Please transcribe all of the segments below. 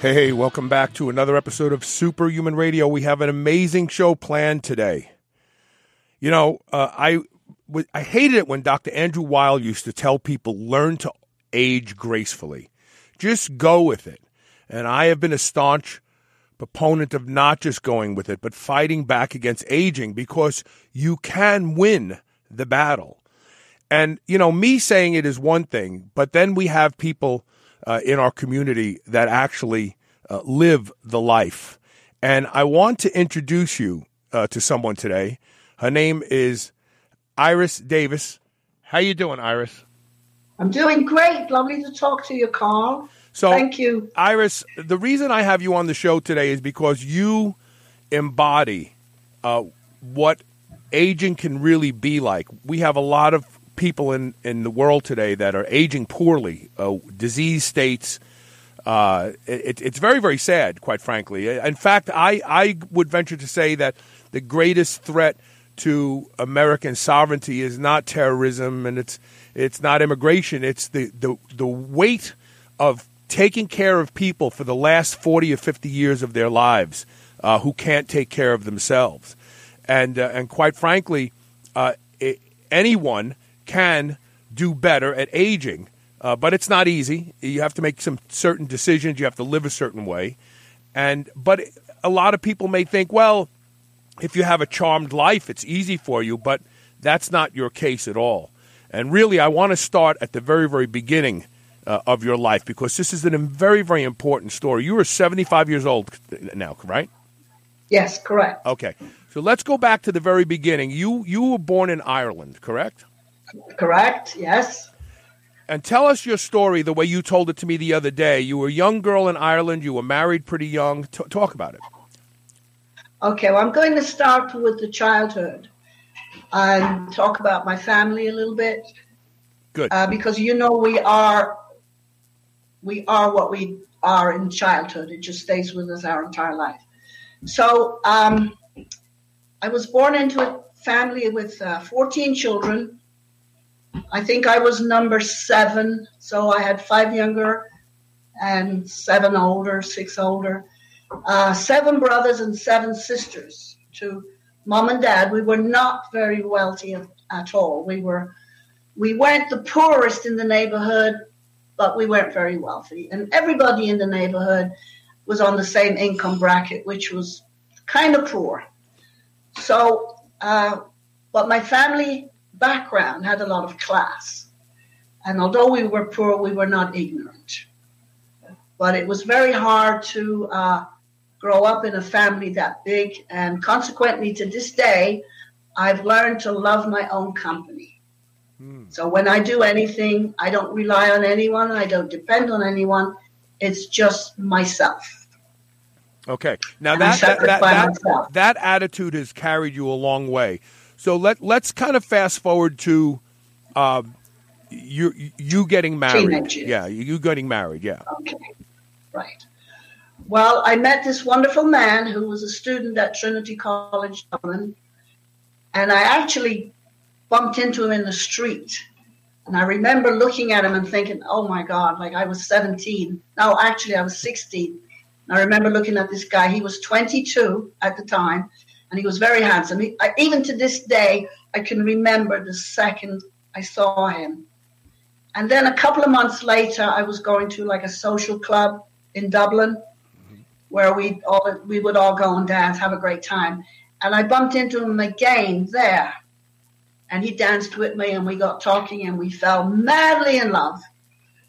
Hey, welcome back to another episode of Superhuman Radio. We have an amazing show planned today. You know, uh, I, w- I hated it when Dr. Andrew Weil used to tell people learn to age gracefully. Just go with it. And I have been a staunch proponent of not just going with it, but fighting back against aging because you can win the battle. And, you know, me saying it is one thing, but then we have people uh, in our community that actually uh, live the life. And I want to introduce you uh, to someone today. Her name is Iris Davis. How you doing, Iris? I'm doing great. Lovely to talk to you, Carl. So, Thank you. Iris. The reason I have you on the show today is because you embody uh, what aging can really be like. We have a lot of people in, in the world today that are aging poorly, uh, disease states. Uh, it, it's very, very sad, quite frankly. In fact, I, I would venture to say that the greatest threat to American sovereignty is not terrorism and it's it's not immigration. It's the, the, the weight of taking care of people for the last 40 or 50 years of their lives uh, who can't take care of themselves. And, uh, and quite frankly, uh, it, anyone can do better at aging, uh, but it's not easy. You have to make some certain decisions. You have to live a certain way, and but a lot of people may think, well, if you have a charmed life, it's easy for you, but that's not your case at all. And really, I want to start at the very, very beginning uh, of your life because this is a very, very important story. You are 75 years old now, right? Yes, correct. Okay. So let's go back to the very beginning. You you were born in Ireland, correct? Correct, yes. And tell us your story the way you told it to me the other day. You were a young girl in Ireland, you were married pretty young. T- talk about it. Okay, well, I'm going to start with the childhood and talk about my family a little bit. Good. Uh, because you know we are we are what we are in childhood. It just stays with us our entire life. So um, I was born into a family with uh, 14 children I think I was number seven. So I had five younger and seven older, six older, uh, seven brothers and seven sisters to mom and dad. We were not very wealthy at all. We were, we weren't the poorest in the neighborhood, but we weren't very wealthy. And everybody in the neighborhood was on the same income bracket, which was kind of poor. So, uh, but my family background had a lot of class. And although we were poor, we were not ignorant. But it was very hard to uh, grow up in a family that big. And consequently, to this day, I've learned to love my own company. Hmm. So when I do anything, I don't rely on anyone, I don't depend on anyone. It's just myself. Okay. Now that that, that, that, that, attitude has carried you a long way. So let let's kind of fast forward to uh, you you getting married. Yeah, you getting married. Yeah. Okay. Right. Well, I met this wonderful man who was a student at Trinity College Dublin, and I actually bumped into him in the street. And I remember looking at him and thinking, "Oh my God!" Like I was 17. No, actually, I was 16. And I remember looking at this guy. He was 22 at the time, and he was very handsome. He, I, even to this day, I can remember the second I saw him. And then a couple of months later, I was going to like a social club in Dublin, mm-hmm. where we all we would all go and dance, have a great time. And I bumped into him again there, and he danced with me, and we got talking, and we fell madly in love,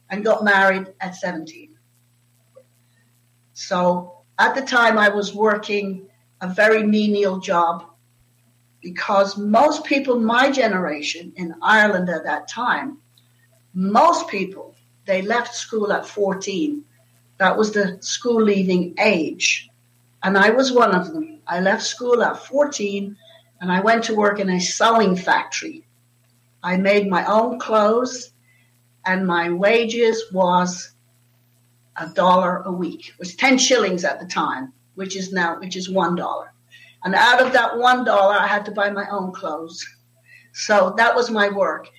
and got married at seventeen. So at the time, I was working a very menial job because most people my generation in Ireland at that time, most people, they left school at 14. That was the school leaving age. And I was one of them. I left school at 14 and I went to work in a sewing factory. I made my own clothes and my wages was a dollar a week. It was 10 shillings at the time, which is now, which is one dollar. And out of that one dollar, I had to buy my own clothes. So that was my work.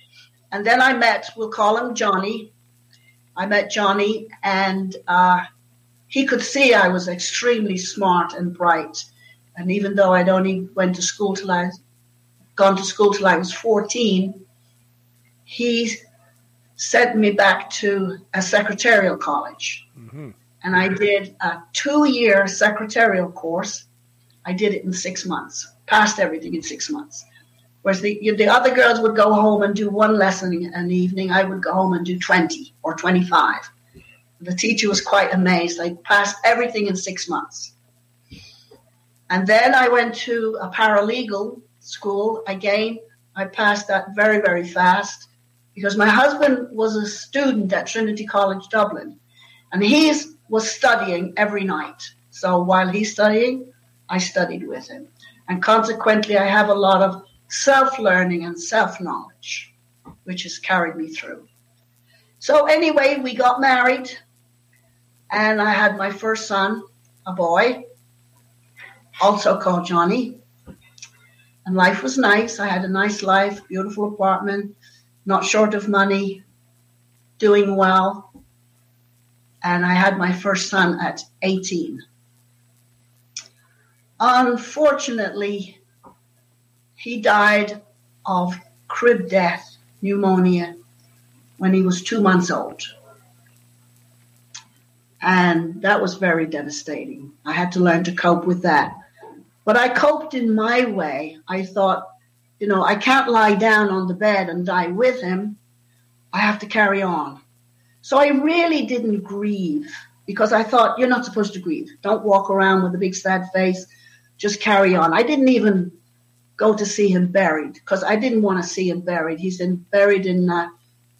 And then I met, we'll call him Johnny. I met Johnny, and uh, he could see I was extremely smart and bright. And even though I'd only went to school till I gone to school till I was 14, he sent me back to a secretarial college. Mm-hmm. And I did a two year secretarial course. I did it in six months, passed everything in six months. Whereas the, the other girls would go home and do one lesson in an evening, I would go home and do 20 or 25. The teacher was quite amazed. I passed everything in six months. And then I went to a paralegal school. Again, I passed that very, very fast because my husband was a student at Trinity College Dublin and he was studying every night. So while he's studying, I studied with him. And consequently, I have a lot of self learning and self knowledge, which has carried me through. So, anyway, we got married, and I had my first son, a boy, also called Johnny. And life was nice. I had a nice life, beautiful apartment, not short of money, doing well. And I had my first son at 18. Unfortunately, he died of crib death, pneumonia, when he was two months old. And that was very devastating. I had to learn to cope with that. But I coped in my way. I thought, you know, I can't lie down on the bed and die with him. I have to carry on. So I really didn't grieve because I thought, you're not supposed to grieve. Don't walk around with a big sad face. Just carry on. I didn't even go to see him buried because I didn't want to see him buried. He's in, buried in uh,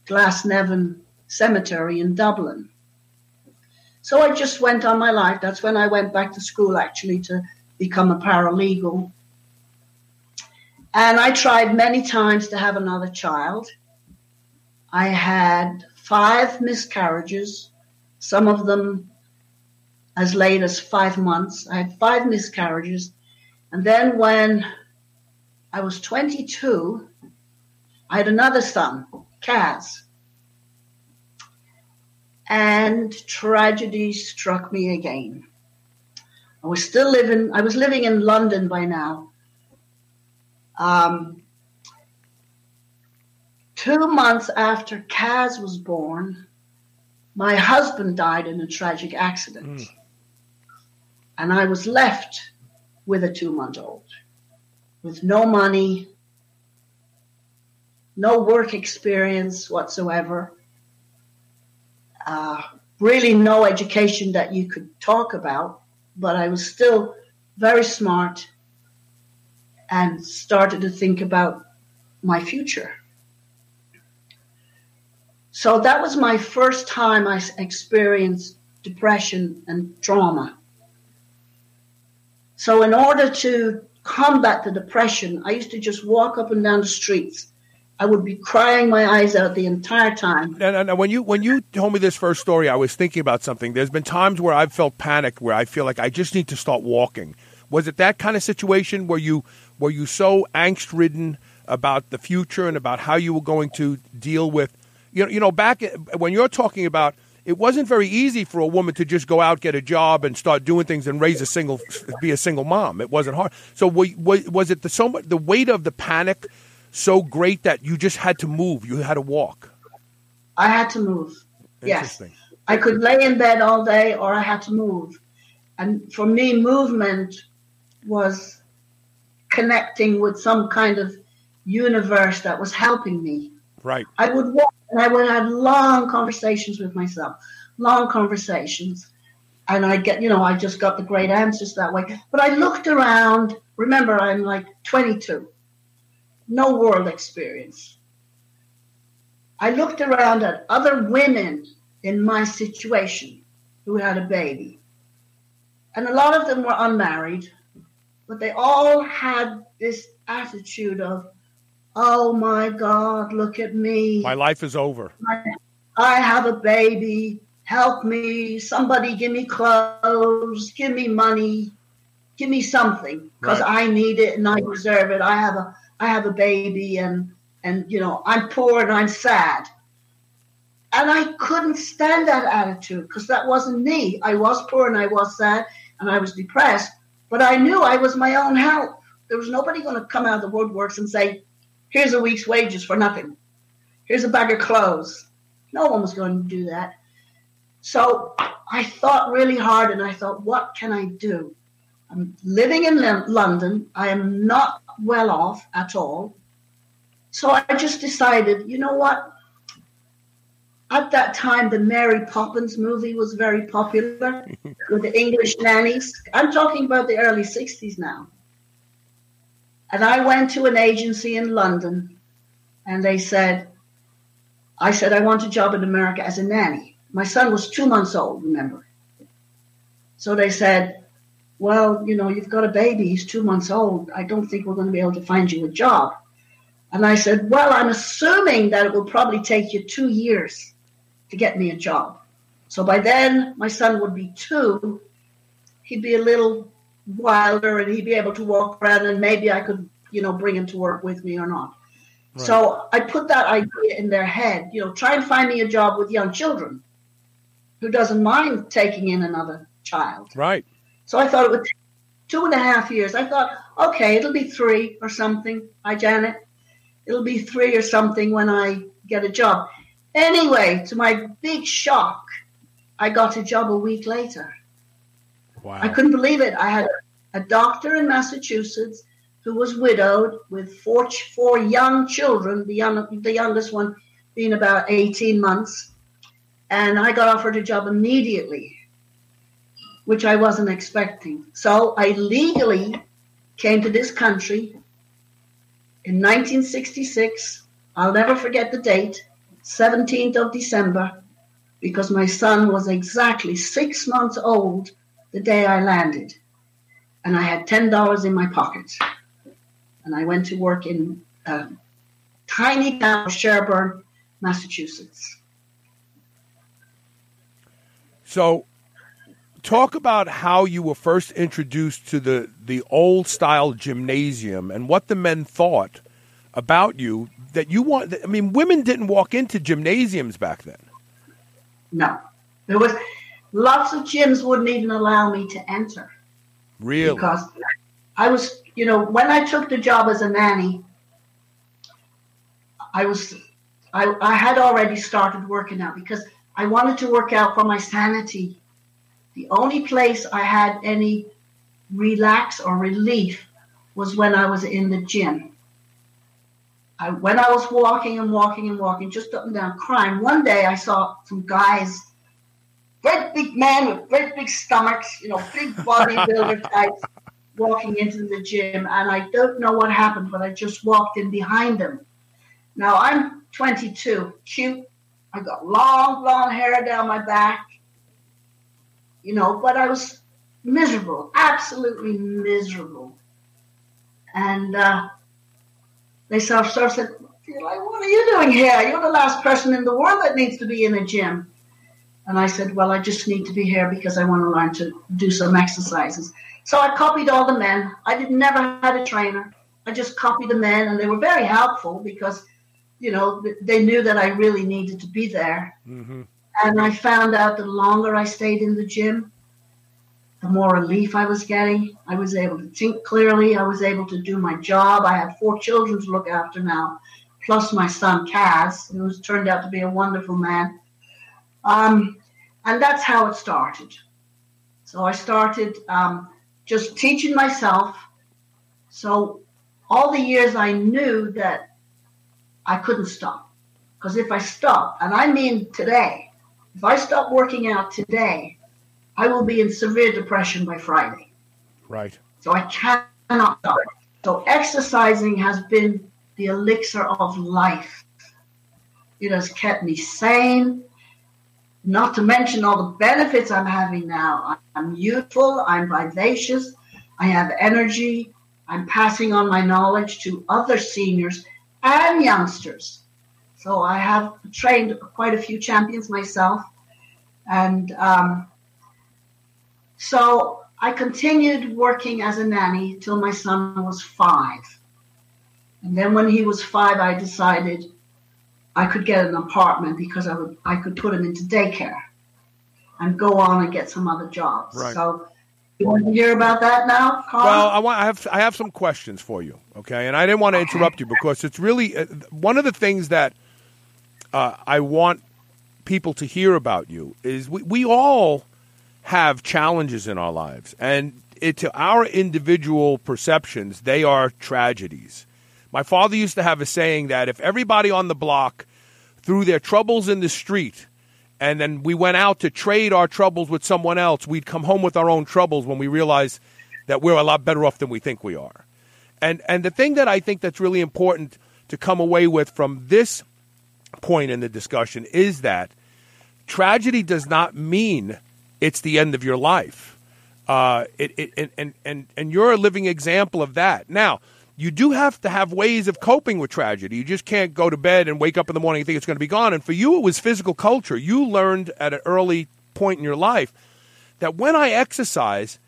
Glasnevin Cemetery in Dublin. So I just went on my life. That's when I went back to school actually to become a paralegal. And I tried many times to have another child. I had five miscarriages, some of them as late as five months. I had five miscarriages. And then when I was 22. I had another son, Kaz. And tragedy struck me again. I was still living, I was living in London by now. Um, two months after Kaz was born, my husband died in a tragic accident. Mm. And I was left with a two month old with no money, no work experience whatsoever, uh, really no education that you could talk about, but I was still very smart and started to think about my future. So that was my first time I experienced depression and trauma. So, in order to combat the depression, I used to just walk up and down the streets. I would be crying my eyes out the entire time. And, when you when you told me this first story, I was thinking about something. There's been times where I've felt panic, where I feel like I just need to start walking. Was it that kind of situation where you were you so angst ridden about the future and about how you were going to deal with, you know, you know, back when you're talking about it wasn't very easy for a woman to just go out, get a job, and start doing things and raise a single, be a single mom. It wasn't hard. So was it the so much the weight of the panic so great that you just had to move? You had to walk. I had to move. Yes, I could lay in bed all day, or I had to move. And for me, movement was connecting with some kind of universe that was helping me. Right. I would walk and I would have long conversations with myself, long conversations. And I get, you know, I just got the great answers that way. But I looked around. Remember, I'm like 22, no world experience. I looked around at other women in my situation who had a baby. And a lot of them were unmarried, but they all had this attitude of, oh my God, look at me. My life is over. I have a baby. Help me. Somebody give me clothes. Give me money. Give me something because Right. I need it and I deserve it. I have a I have a baby and and you know I'm poor and I'm sad. And I couldn't stand that attitude because that wasn't me. I was poor and I was sad and I was depressed, but I knew I was my own help. There was nobody going to come out of the woodworks and say, "Here's a week's wages for nothing. Here's a bag of clothes." No one was going to do that. So I thought really hard and I thought, what can I do? I'm living in London. I am not well off at all. So I just decided, you know what? At that time, the Mary Poppins movie was very popular with the English nannies. I'm talking about the early 60s now. And I went to an agency in London and they said, I said, I want a job in America as a nanny. My son was two months old, remember? So they said, Well, you know, you've got a baby, he's two months old. I don't think we're going to be able to find you a job. And I said, Well, I'm assuming that it will probably take you two years to get me a job. So by then, my son would be two. He'd be a little wilder and he'd be able to walk around, and maybe I could, you know, bring him to work with me or not. So I put that idea in their head, you know, try and find me a job with young children who doesn't mind taking in another child. Right. So I thought it would take two and a half years. I thought, okay, it'll be three or something. Hi, Janet. It'll be three or something when I get a job. Anyway, to my big shock, I got a job a week later. Wow. I couldn't believe it. I had a doctor in Massachusetts who was widowed with four four young children. The young, the youngest one being about eighteen months, and I got offered a job immediately, which I wasn't expecting. So I legally came to this country in 1966. I'll never forget the date, 17th of December, because my son was exactly six months old the day I landed. And I had $10 in my pocket. And I went to work in a tiny town of Sherborn, Massachusetts. So, talk about how you were first introduced to the the old style gymnasium and what the men thought about you that you want. I mean, women didn't walk into gymnasiums back then. No. There was lots of gyms wouldn't even allow me to enter. Really? because I was, you know, when I took the job as a nanny, I was, I, I had already started working out because I wanted to work out for my sanity. The only place I had any relax or relief was when I was in the gym. I, when I was walking and walking and walking, just up and down, crying. One day I saw some guys, great big men with great big stomachs, you know, big bodybuilder types, walking into the gym. And I don't know what happened, but I just walked in behind them. Now I'm 22, cute. I got long long hair down my back, you know, but I was miserable, absolutely miserable. And uh, they sort of, said, "You're like, what are you doing here? You're the last person in the world that needs to be in a gym. And I said, well, I just need to be here because I want to learn to do some exercises. So I copied all the men. I did never had a trainer. I just copied the men, and they were very helpful because, you know, they knew that I really needed to be there. hmm And I found out the longer I stayed in the gym, the more relief I was getting. I was able to think clearly. I was able to do my job. I had four children to look after now, plus my son Kaz, who's turned out to be a wonderful man. Um, and that's how it started. So I started um, just teaching myself. So all the years I knew that I couldn't stop. Because if I stop, and I mean today, if I stop working out today, I will be in severe depression by Friday. Right. So I cannot stop. So exercising has been the elixir of life. It has kept me sane. Not to mention all the benefits I'm having now. I'm youthful, I'm vivacious, I have energy, I'm passing on my knowledge to other seniors and youngsters. So I have trained quite a few champions myself. And um, so I continued working as a nanny till my son was five. And then when he was five, I decided I could get an apartment because I would I could put him into daycare and go on and get some other jobs. Right. So you want to hear about that now, Carl? Well, I want I have I have some questions for you, okay? And I didn't want to interrupt you because it's really uh, one of the things that uh, I want people to hear about you is we, we all have challenges in our lives, and it, to our individual perceptions, they are tragedies. My father used to have a saying that if everybody on the block threw their troubles in the street and then we went out to trade our troubles with someone else, we'd come home with our own troubles when we realize that we're a lot better off than we think we are. And and the thing that I think that's really important to come away with from this point in the discussion is that tragedy does not mean it's the end of your life. Uh, it, it, and, and, and you're a living example of that. Now, you do have to have ways of coping with tragedy. You just can't go to bed and wake up in the morning and think it's going to be gone. And for you, it was physical culture. You learned at an early point in your life that when I exercise,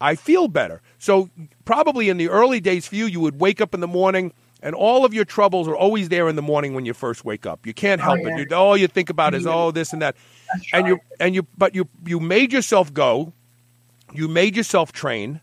I feel better. So, probably in the early days for you, you would wake up in the morning and all of your troubles are always there in the morning when you first wake up. You can't oh, help oh, yeah. it. You, all you think about is, mm-hmm. oh, this and that. That's and right. you and you but you you made yourself go, you made yourself train,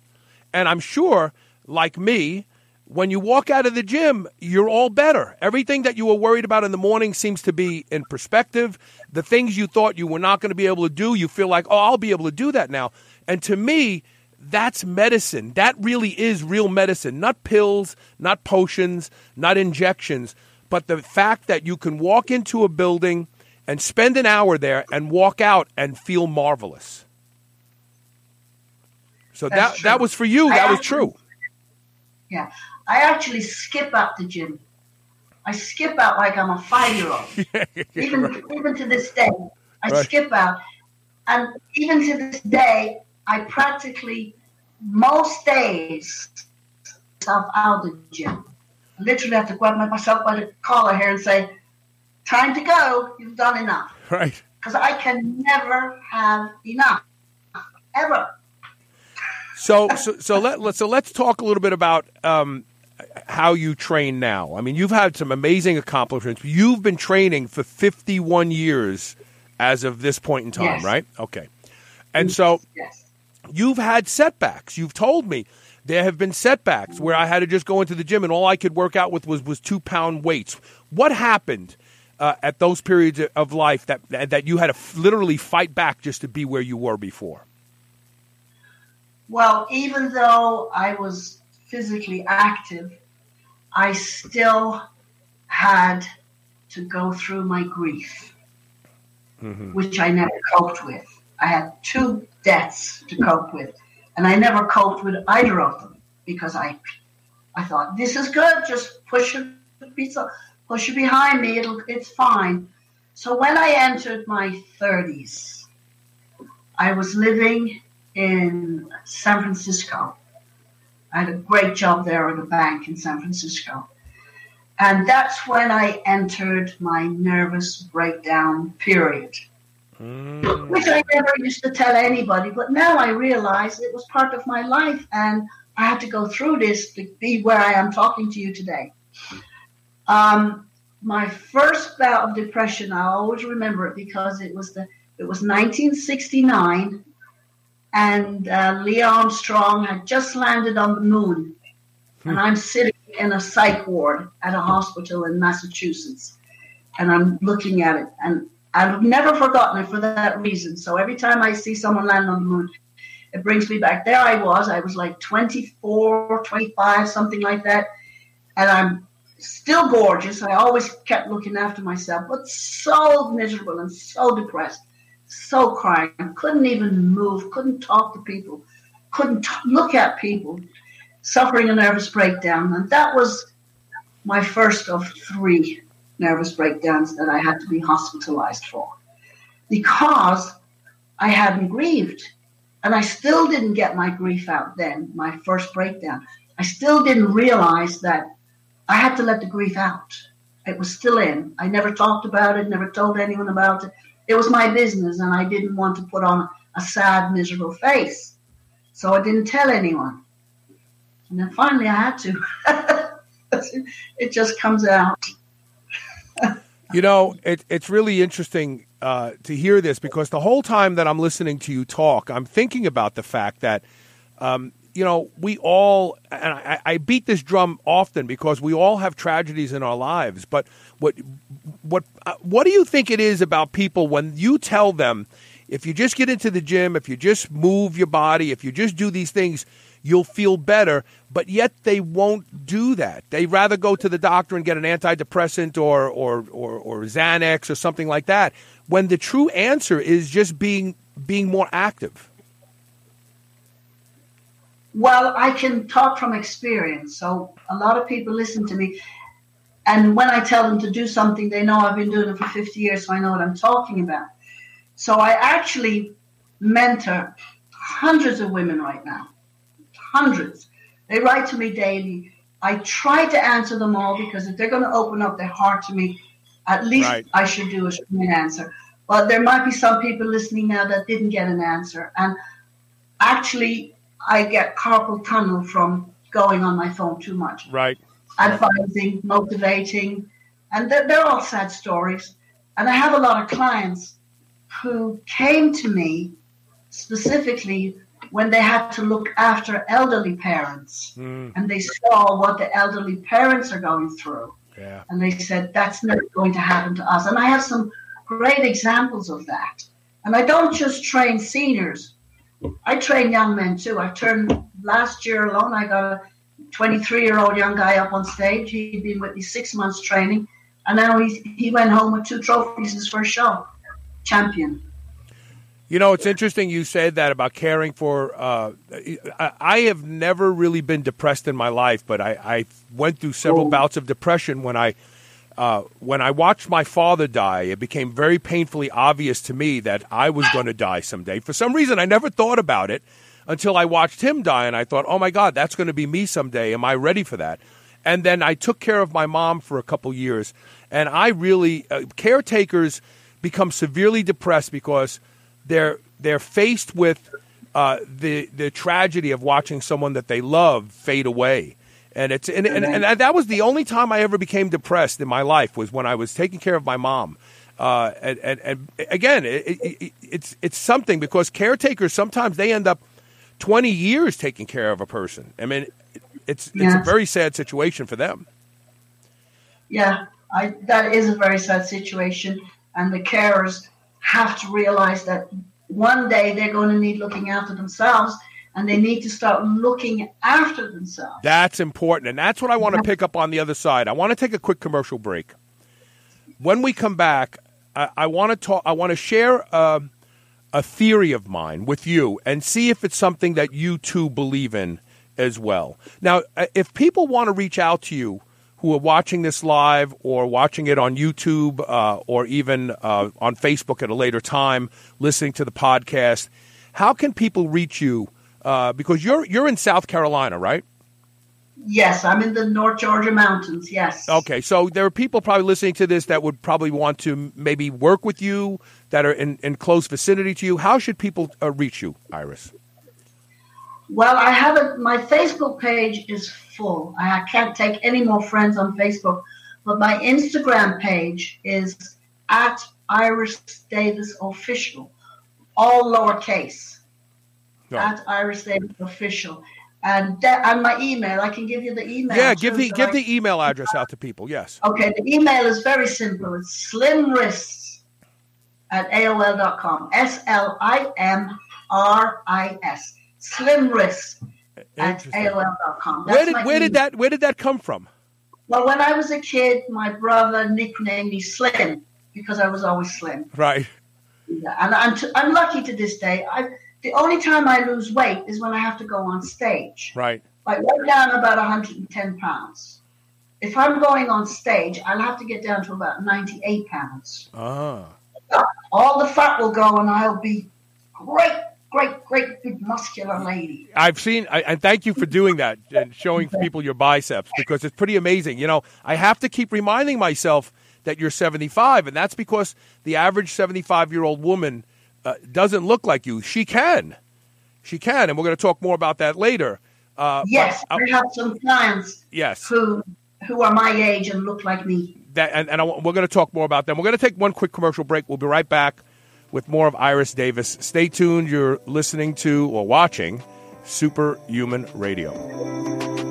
and I'm sure, like me, when you walk out of the gym, you're all better. Everything that you were worried about in the morning seems to be in perspective. The things you thought you were not going to be able to do, you feel like, oh, I'll be able to do that now. And to me, that's medicine. That really is real medicine. Not pills, not potions, not injections, but the fact that you can walk into a building and spend an hour there and walk out and feel marvelous. So that's that true. that was for you. That I was actually, true. Yeah. I actually skip out the gym. I skip out like I'm a five year old. even right. even to this day, I right. skip out, and even to this day, I practically most days myself out of the gym. I literally have to grab myself by the collar here and say, "Time to go. You've done enough." Right. Because I can never have enough, ever. So, so, so let us so let's talk a little bit about um, how you train now. I mean, you've had some amazing accomplishments. You've been training for 51 years as of this point in time, yes. right? Okay. And so yes. you've had setbacks. You've told me there have been setbacks where I had to just go into the gym and all I could work out with was, was two pound weights. What happened uh, at those periods of life that, that you had to f- literally fight back just to be where you were before? Well, even though I was physically active, I still had to go through my grief, mm-hmm. which I never coped with. I had two deaths to cope with, and I never coped with either of them because I, I thought this is good. Just push it, pizza, push it behind me. It'll, it's fine. So when I entered my thirties, I was living in San Francisco, I had a great job there at a bank in San Francisco. And that's when I entered my nervous breakdown period, mm. which I never used to tell anybody. But now I realize it was part of my life, and I had to go through this to be where I am talking to you today. Um, my first bout of depression, I always remember it because it was the it was 1969 and uh, Neil Armstrong had just landed on the moon. Hmm. And I'm sitting in a psych ward at a hospital in Massachusetts. And I'm looking at it. And I've never forgotten it for that reason. So every time I see someone land on the moon, it brings me back. There I was. I was like 24, 25, something like that. And I'm still gorgeous. I always kept looking after myself, but so miserable and so depressed so crying, couldn't even move, couldn't talk to people, couldn't t- look at people, suffering a nervous breakdown. And that was my first of three nervous breakdowns that I had to be hospitalized for. because I hadn't grieved. And I still didn't get my grief out then, my first breakdown. I still didn't realize that I had to let the grief out. It was still in. I never talked about it, never told anyone about it. It was my business, and I didn't want to put on a sad, miserable face. So I didn't tell anyone. And then finally I had to. it just comes out. you know, it, it's really interesting uh, to hear this because the whole time that I'm listening to you talk, I'm thinking about the fact that, um, you know, we all, and I, I, beat this drum often because we all have tragedies in our lives. But what, what, uh, what do you think it is about people when you tell them, if you just get into the gym, if you just move your body, if you just do these things, you'll feel better. But yet they won't do that. They rather go to the doctor and get an antidepressant or, or, or, or Xanax or something like that. When the true answer is just being being more active. Well, I can talk from experience. So a lot of people listen to me. And when I tell them to do something, they know I've been doing it for 50 years, so I know what I'm talking about. So I actually mentor hundreds of women right now hundreds. They write to me daily. I try to answer them all because if they're going to open up their heart to me, at least right. I should do a an answer. But there might be some people listening now that didn't get an answer. And actually, I get carpal tunnel from going on my phone too much. Right. Advising, motivating, and they're, they're all sad stories. And I have a lot of clients who came to me specifically when they had to look after elderly parents mm. and they saw what the elderly parents are going through. Yeah. And they said, that's never going to happen to us. And I have some great examples of that. And I don't just train seniors, I train young men too. I turned last year alone, I got a 23 year old young guy up on stage. He'd been with me six months training. And now he, he went home with two trophies his first show. Champion. You know, it's interesting you said that about caring for. Uh, I, have never really been depressed in my life, but I, I went through several oh. bouts of depression when I uh, when I watched my father die. It became very painfully obvious to me that I was going to die someday. For some reason, I never thought about it until I watched him die, and I thought, "Oh my God, that's going to be me someday. Am I ready for that?" And then I took care of my mom for a couple years, and I really uh, caretakers become severely depressed because they're they're faced with uh, the the tragedy of watching someone that they love fade away. And it's and, and, and that was the only time I ever became depressed in my life was when I was taking care of my mom. Uh, and, and, and, again, it, it, it's it's something because caretakers sometimes they end up twenty years taking care of a person. I mean, it's it's a very sad situation for them. Yeah, I, that is a very sad situation, and the carers have to realize that one day they're going to need looking after themselves and they need to start looking after themselves. That's important. And that's what I want to pick up on the other side. I want to take a quick commercial break. When we come back, I, I want to talk, I want to share uh, a theory of mine with you and see if it's something that you too believe in as well. Now, uh, if people want to reach out to you, who are watching this live or watching it on YouTube uh, or even uh, on Facebook at a later time, listening to the podcast, how can people reach you? Uh, because you're you're in South Carolina, right? Yes, I'm in the North Georgia mountains. Yes. Okay, so there are people probably listening to this that would probably want to maybe work with you that are in, in close vicinity to you. How should people uh, reach you, Iris? Well, I have a, my Facebook page is full. I can't take any more friends on Facebook, but my Instagram page is at Iris Davis Official, all lowercase. At Iris Davis Official. And that, and my email, I can give you the email. Yeah, give the give I, the email address out to people. Yes. Okay, the email is very simple. It's slimwrists at AOL.com. S L I M R I S slim wrist at AOL.com. That's where did where did that where did that come from? Well, when I was a kid, my brother nicknamed me Slim because I was always slim. Right. Yeah, and I'm t- I'm lucky to this day. I the only time I lose weight is when I have to go on stage. Right. Like right down about 110 pounds. If I'm going on stage, I'll have to get down to about 98 pounds. Ah. all the fat will go, and I'll be great, great, great big muscular lady. I've seen, I, and thank you for doing that and showing people your biceps because it's pretty amazing. You know, I have to keep reminding myself that you're 75, and that's because the average 75 year old woman uh, doesn't look like you. She can, she can, and we're going to talk more about that later. Uh, yes, I have some clients. Yes, who who are my age and look like me. That, and, and I, we're going to talk more about them. We're going to take one quick commercial break. We'll be right back with more of Iris Davis. Stay tuned. You're listening to or watching Superhuman Radio.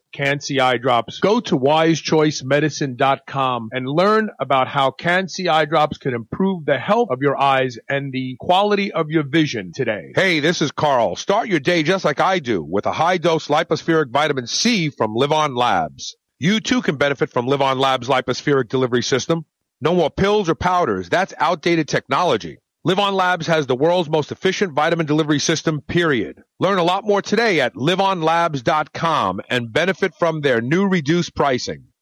Can-C eye drops. Go to wisechoicemedicine.com and learn about how Can-C eye drops can improve the health of your eyes and the quality of your vision today. Hey, this is Carl. Start your day just like I do with a high dose lipospheric vitamin C from LivOn Labs. You too can benefit from LivOn Labs lipospheric delivery system. No more pills or powders. That's outdated technology. LivOn Labs has the world's most efficient vitamin delivery system, period. Learn a lot more today at livonlabs.com and benefit from their new reduced pricing.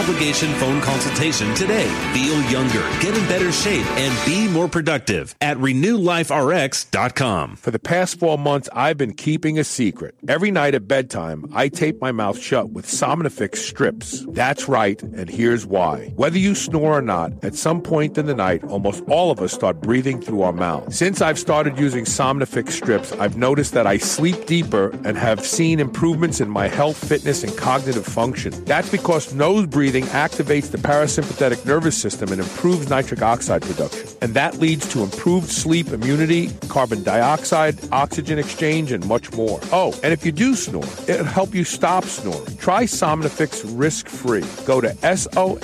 obligation phone consultation today. Feel younger, get in better shape, and be more productive at renewliferx.com. For the past four months, I've been keeping a secret. Every night at bedtime, I tape my mouth shut with Somnifix strips. That's right, and here's why. Whether you snore or not, at some point in the night, almost all of us start breathing through our mouth. Since I've started using Somnifix strips, I've noticed that I sleep deeper and have seen improvements in my health, fitness, and cognitive function. That's because nose breathing breathing activates the parasympathetic nervous system and improves nitric oxide production. And that leads to improved sleep immunity, carbon dioxide, oxygen exchange, and much more. Oh, and if you do snore, it'll help you stop snoring. Try Somnifix risk free. Go to S-O-M-N-I-F-I-X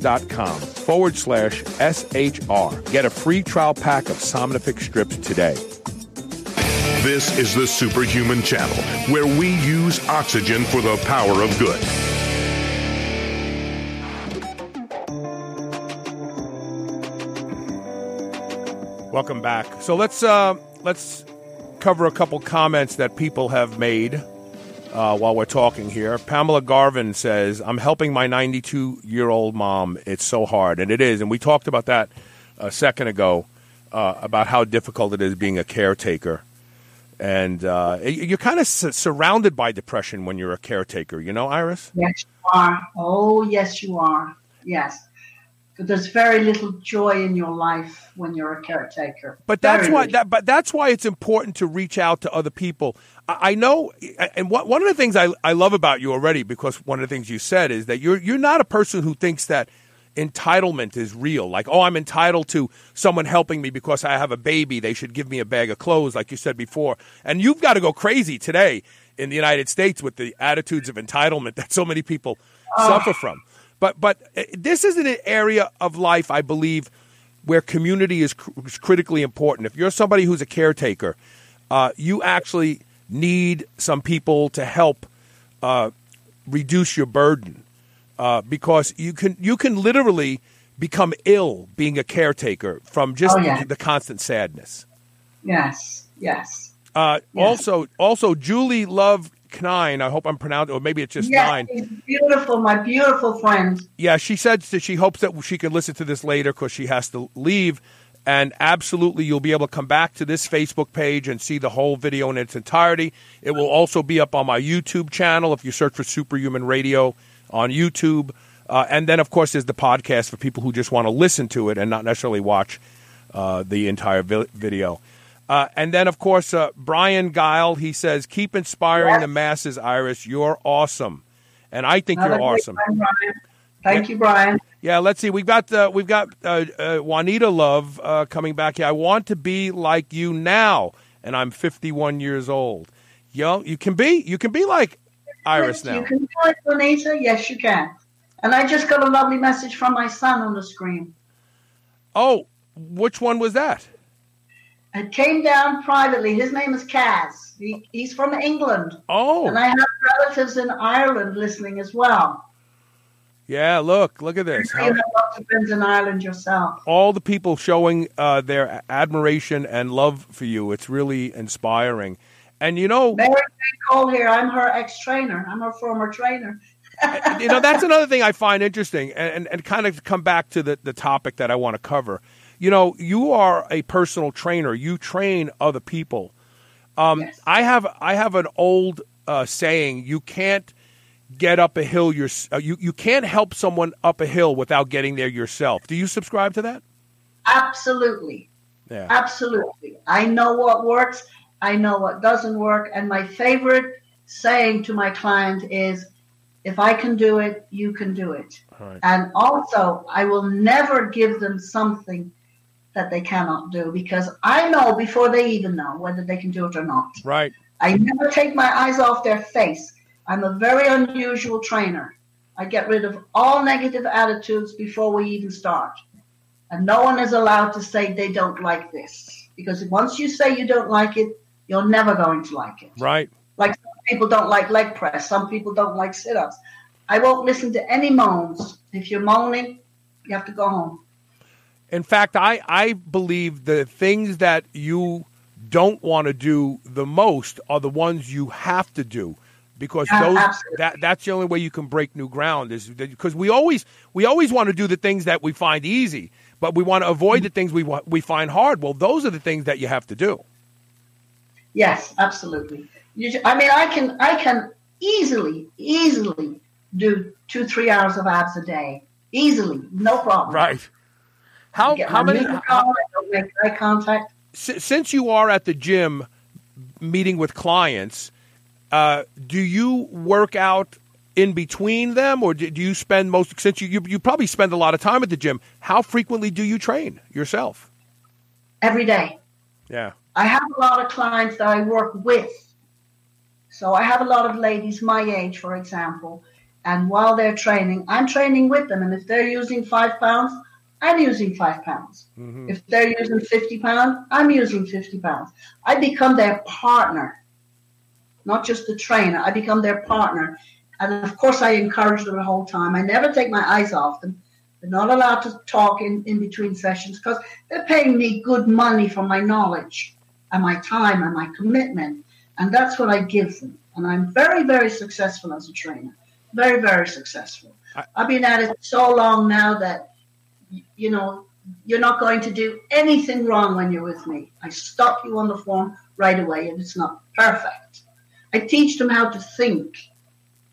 dot com forward slash S-H-R. Get a free trial pack of Somnifix strips today. This is the Superhuman Channel, where we use oxygen for the power of good. Welcome back. So let's uh, let's cover a couple comments that people have made uh, while we're talking here. Pamela Garvin says, "I'm helping my 92 year old mom. It's so hard, and it is. And we talked about that a second ago uh, about how difficult it is being a caretaker." And uh, you're kind of su- surrounded by depression when you're a caretaker, you know, Iris? Yes, you are. Oh, yes, you are. Yes there's very little joy in your life when you're a caretaker. But that's why that, but that's why it's important to reach out to other people. I, I know, and what, one of the things I, I love about you already, because one of the things you said is that you're you're not a person who thinks that entitlement is real. Like, oh, I'm entitled to someone helping me because I have a baby. They should give me a bag of clothes, like you said before. And you've got to go crazy today in the United States with the attitudes of entitlement that so many people oh. suffer from. But but uh, this is an area of life I believe where community is, cr- is critically important. If you're somebody who's a caretaker, uh, you actually need some people to help uh, reduce your burden uh, because you can you can literally become ill being a caretaker from just Oh, yeah. the constant sadness. Yes, yes. Uh, Yeah. Also, also Julie Love Knine. I hope I'm pronouncing, or maybe it's just yes, Nine. beautiful, my beautiful friend. Yeah, she said that she hopes that she can listen to this later because she has to leave. And absolutely, you'll be able to come back to this Facebook page and see the whole video in its entirety. It will also be up on my YouTube channel if you search for Superhuman Radio on YouTube. Uh, and then, of course, there's the podcast for people who just want to listen to it and not necessarily watch uh, the entire vi- video. Uh, and then, of course, uh, Brian Guile, he says, keep inspiring Yes. the masses, Iris. You're awesome. And I think Another you're awesome. Brian. Thank you, Brian. Yeah, let's see. We've got uh, we've got uh, uh, Juanita Love uh, coming back here. I want to be like you now, and I'm 51 years old. Yo, you can be you can be like Iris You now. You. Can do it, Bonita. Yes, you can. And I just got a lovely message from my son on the screen. Oh, which one was that? It came down privately. His name is Kaz. He, he's from England. Oh, And I have relatives in Ireland listening as well. yeah. Look, look at this. You have lots of friends in Ireland yourself. all the people showing uh, their admiration and love for you. It's really inspiring. And you know, Mary Cole here. I'm her ex-trainer. I'm her former trainer. you know that's another thing I find interesting, and, and, and kind of come back to the, the topic that I want to cover. You know, you are a personal trainer. You train other people. Um, Yes. I have I have an old uh, saying: you can't get up a hill. Your, uh, you you can't help someone up a hill without getting there yourself. Do you subscribe to that? Absolutely. Yeah. Absolutely. I know what works. I know what doesn't work. And my favorite saying to my client is, if I can do it, you can do it. Right. And also, I will never give them something that they cannot do because I know before they even know whether they can do it or not. Right. I never take my eyes off their face. I'm a very unusual trainer. I get rid of all negative attitudes before we even start. And no one is allowed to say they don't like this. Because once you say you don't like it, you're never going to like it. Right. Like some people don't like leg press, some people don't like sit ups. I won't listen to any moans. If you're moaning, you have to go home. In fact, I, I believe the things that you don't want to do the most are the ones you have to do because Yeah, those absolutely. that that's the only way you can break new ground is because we always we always want to do the things that we find easy, but we want to avoid mm-hmm. the things we wa- we find hard. Well, those are the things that you have to do. Yes, absolutely. You, I mean, I can I can easily easily do two three hours of abs a day easily, no problem. Right. How how many how- on, I don't make eye contact. since you are at the gym meeting with clients, uh, do you work out in between them, or do, do you spend most? Since you, you you probably spend a lot of time at the gym, how frequently do you train yourself? every day. Yeah, I have a lot of clients that I work with. So I have a lot of ladies my age, for example, and while they're training, I'm training with them. And if they're using five pounds, I'm using five pounds. Mm-hmm. If they're using 50 pounds, I'm using 50 pounds. I become their partner, not just the trainer. I become their partner. And of course, I encourage them the whole time. I never take my eyes off them. They're not allowed to talk in, in between sessions because they're paying me good money for my knowledge and my time and my commitment. And that's what I give them. And I'm very, very successful as a trainer. Very, very successful. I- I've been at it so long now that, you know, you're not going to do anything wrong when you're with me. I stop you on the form right away if it's not perfect. I teach them how to think.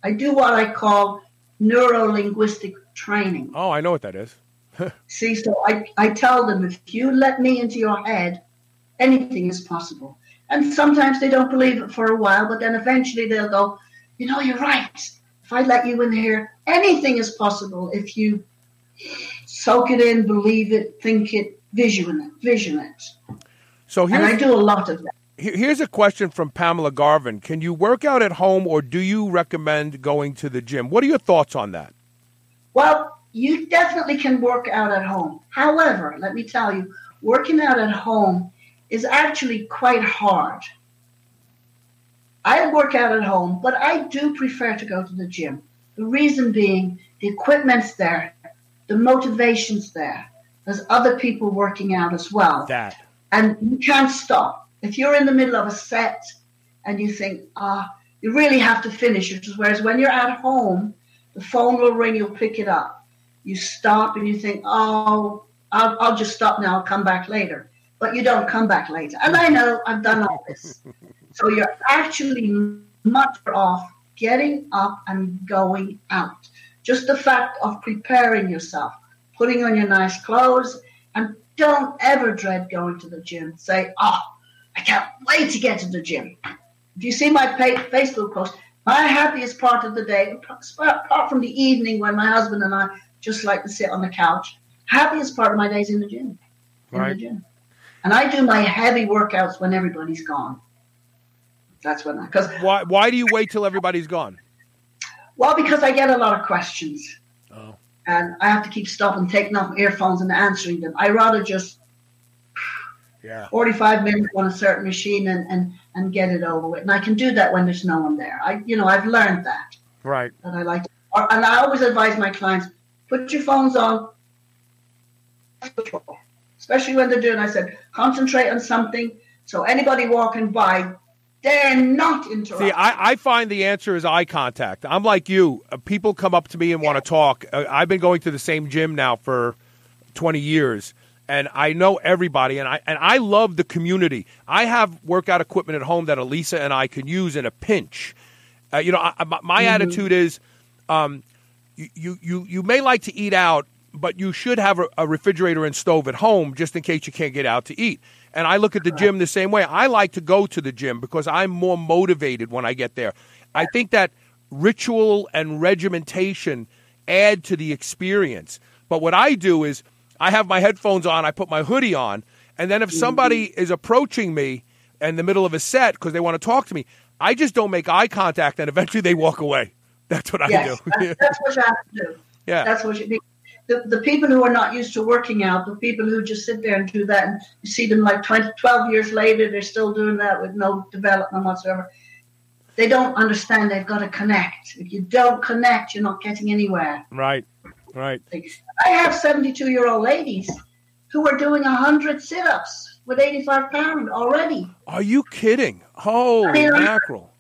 I do what I call neuro linguistic training. Oh, I know what that is. See, so I, I tell them if you let me into your head, anything is possible. And sometimes they don't believe it for a while, but then eventually they'll go, you know, you're right. If I let you in here, anything is possible if you soak it in, believe it, think it, vision it, vision it. So And I do a lot of that. here's a question from Pamela Garvin. Can you work out at home, or do you recommend going to the gym? What are your thoughts on that? Well, you definitely can work out at home. However, let me tell you, working out at home is actually quite hard. I work out at home, but I do prefer to go to the gym. The reason being, the equipment's there, the motivation's there. There's other people working out as well. That. And you can't stop. If you're in the middle of a set and you think, ah, you really have to finish it. Whereas when you're at home, the phone will ring, you'll pick it up. You stop and you think, oh, I'll, I'll just stop now, I'll come back later. But you don't come back later. And I know I've done all this. So you're actually much off getting up and going out. Just the fact of preparing yourself, putting on your nice clothes, and don't ever dread going to the gym. Say, oh, I can't wait to get to the gym. If you see my Facebook post, my happiest part of the day, apart from the evening when my husband and I just like to sit on the couch, happiest part of my day is in the gym. In right. the gym. And I do my heavy workouts when everybody's gone. That's when I because why why do you wait till everybody's gone? Well, because I get a lot of questions. Oh. And I have to keep stopping, taking off earphones and answering them. I rather just yeah. 45 minutes on a certain machine and, and, and get it over with. And I can do that when there's no one there. I, you know, I've learned that. Right. That I like. To, and I always advise my clients, put your phones on, especially when they're doing, I said, concentrate on something. So anybody walking by, they're not interrupting. See, I, I find the answer is eye contact. I'm like you. Uh, people come up to me and yeah. want to talk. Uh, I've been going to the same gym now for 20 years and I know everybody, and I and I love the community. I have workout equipment at home that Elisa and I can use in a pinch. Uh, you know, I, my, my mm-hmm. attitude is, um, you, you you may like to eat out, but you should have a, a, refrigerator and stove at home just in case you can't get out to eat. And I look at the gym the same way. I like to go to the gym because I'm more motivated when I get there. I think that ritual and regimentation add to the experience. But what I do is I have my headphones on, I put my hoodie on, and then if somebody mm-hmm. is approaching me in the middle of a set because they want to talk to me, I just don't make eye contact, and eventually they walk away. That's what yes, I do. That's, that's what you have to do. Yeah, that's what you do. The, the people who are not used to working out, the people who just sit there and do that, and you see them like 20, 12 years later, they're still doing that with no development whatsoever. They don't understand they've got to connect. If you don't connect, you're not getting anywhere. Right. Right. I have 72 year old ladies who are doing 100 sit ups with 85 pounds already. Are you kidding? Holy I mean, mackerel.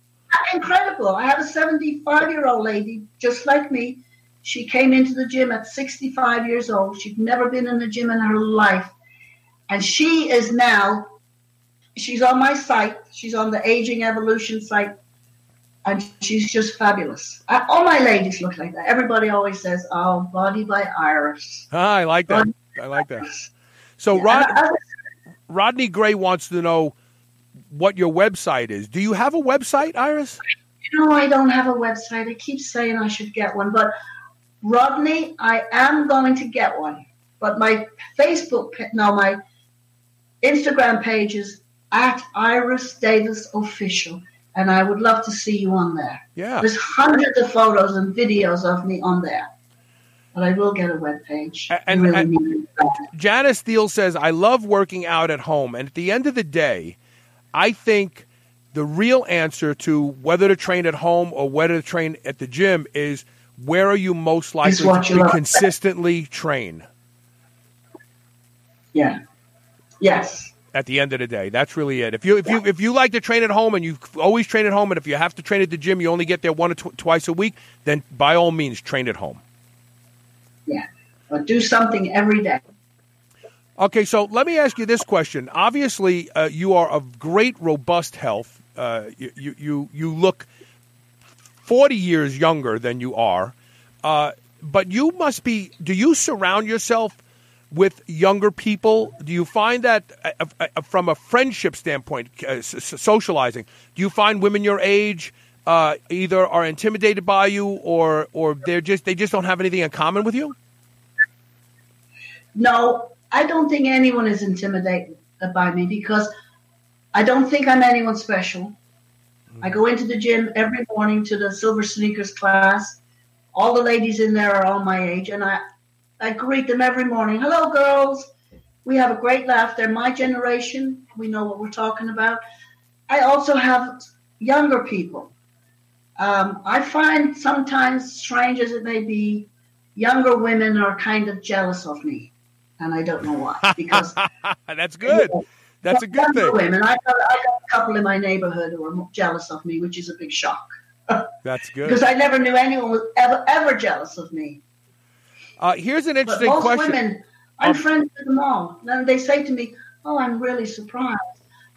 Incredible. I have a 75 year old lady just like me. She came into the gym at 65 years old. She'd never been in the gym in her life. And she is now, she's on my site. She's on the Aging Evolution site and she's just fabulous. I, all my ladies look like that. Everybody always says, "Oh, Body by Iris." Ah, I like that. I like that. So, yeah, Rod, I, I, Rodney Gray wants to know what your website is. Do you have a website, Iris? No, I don't have a website. I keep saying I should get one, but Rodney, I am going to get one. But my Facebook, no, my Instagram page is at Iris Davis Official and I would love to see you on there. Yeah. There's hundreds of photos and videos of me on there. But I will get a web page. And, really and Janice Steele says, I love working out at home. And at the end of the day, I think the real answer to whether to train at home or whether to train at the gym is where are you most likely to consistently train? Yeah. Yes at the end of the day. That's really it. If you if you if you like to train at home and you always train at home, and if you have to train at the gym, you only get there one or tw- twice a week, then by all means train at home. Yeah, but do something every day. Okay, so let me ask you this question. Obviously, uh, you are of great, robust health. Uh, you, you, you you look forty years younger than you are, uh, but you must be. Do you surround yourself? with younger people? Do you find that uh, uh, from a friendship standpoint, uh, socializing, do you find women your age uh, either are intimidated by you or or they're just they just don't have anything in common with you? No, I don't think anyone is intimidated by me because I don't think I'm anyone special. I go into the gym every morning to the silver sneakers class. All the ladies in there are all my age, and I, I greet them every morning. Hello, girls. We have a great laugh. They're my generation. We know what we're talking about. I also have younger people. Um, I find sometimes, strange as it may be, younger women are kind of jealous of me, and I don't know why. Because that's good. That's a good thing. Women, I got, I got a couple in my neighborhood who are jealous of me, which is a big shock. That's good. Because I never knew anyone was ever ever jealous of me. Uh, here's an But interesting most question. women, I'm Um, friends with them all. And they say to me, "Oh, I'm really surprised."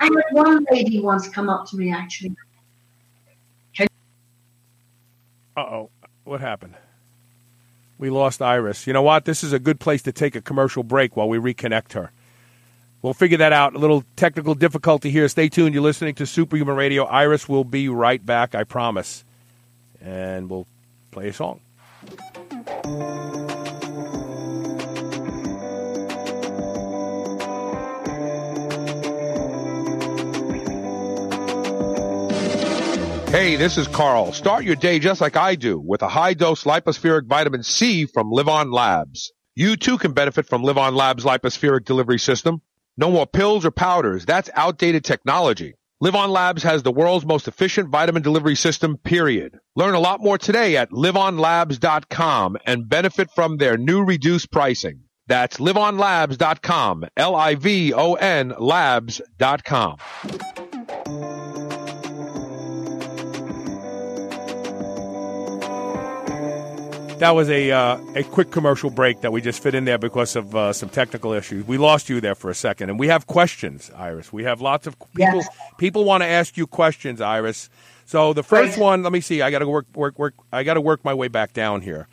I had one lady once come up to me actually. Uh oh, what happened? We lost Iris. You know what? This is a good place to take a commercial break while we reconnect her. We'll figure that out. A little technical difficulty here. Stay tuned. You're listening to Superhuman Radio. Iris will be right back, I promise. And we'll play a song. Hey, this is Carl. Start your day just like I do with a high dose Lypo-Spheric vitamin C from LivOn Labs. You too can benefit from LivOn Labs Lypo-Spheric delivery system. No more pills or powders. That's outdated technology. LivOn Labs has the world's most efficient vitamin delivery system, period. Learn a lot more today at livonlabs.com and benefit from their new reduced pricing. That's livonlabs.com. L-I-V-O-N labs.com. That was a uh, a quick commercial break that we just fit in there because of uh, some technical issues. We lost you there for a second, and we have questions, Iris. We have lots of people. Yes. People want to ask you questions, Iris. So the first Great. one, let me see. I got to work work work. I got to work my way back down here.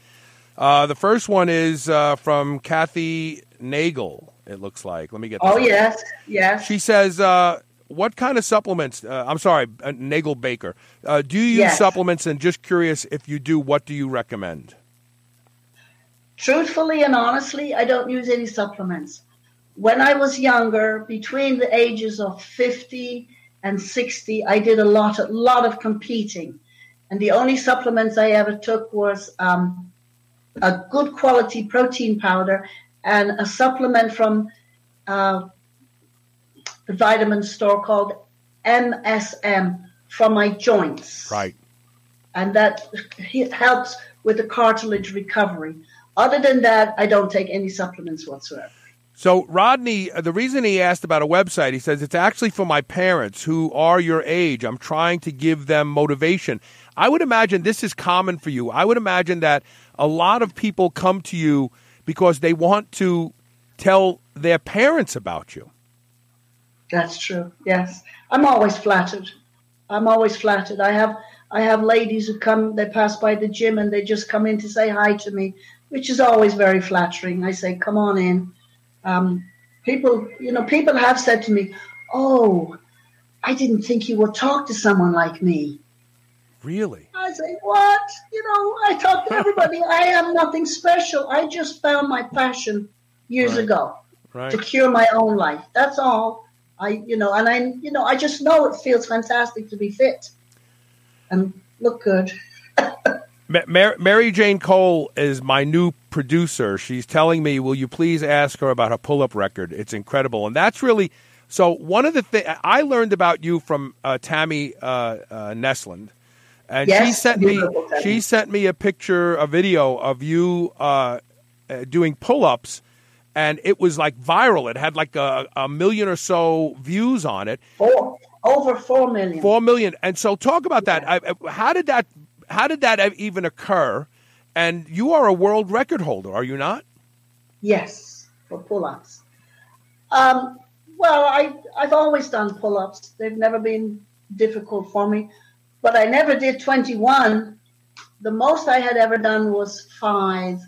Uh, the first one is uh, from Kathy Nagel. It looks like. Let me get. This Oh up. yes, yes. She says, uh, "What kind of supplements?" Uh, I'm sorry, uh, Nagel Baker. Uh, do you use Yes. supplements? And just curious, if you do, what do you recommend? Truthfully and honestly, I don't use any supplements. When I was younger, between the ages of 50 and 60, I did a lot, a lot of competing. And the only supplements I ever took was um, a good quality protein powder and a supplement from uh, the vitamin store called MSM for my joints Right. and that helps with the cartilage recovery. Other than that, I don't take any supplements whatsoever. So Rodney, uh, the reason he asked about a website, he says it's actually for my parents who are your age. I'm trying to give them motivation. I would imagine this is common for you. I would imagine that a lot of people come to you because they want to tell their parents about you. That's true. Yes, I'm always flattered. I'm always flattered. I have I have ladies who come. They pass by the gym and they just come in to say hi to me, which is always very flattering. I say, "Come on in." Um, people, you know, people have said to me, "Oh, I didn't think you would talk to someone like me." Really? I say, what? You know, I talk to everybody. I am nothing special. I just found my passion years Right. ago Right. to cure my own life. That's all. I, you know, and I, you know, I just know it feels fantastic to be fit and look good. Ma- Mar- Mary Jane Cole is my new producer. She's telling me, "Will you please ask her about her pull-up record? It's incredible." And that's really so. One of the things I learned about you from uh, Tammy uh, uh, Nesland, and she sent me Tammy. she sent me a picture, a video of you uh, uh, doing pull-ups, and it was like viral. It had like a, a million or so views on it. Four, over four million. Four million. And so, talk about that. I, I- how did that? How did that even occur? And you are a world record holder, are you not? Yes, for pull-ups. Um, well, I I've always done pull-ups. They've never been difficult for me, but I never did 21. The most I had ever done was five,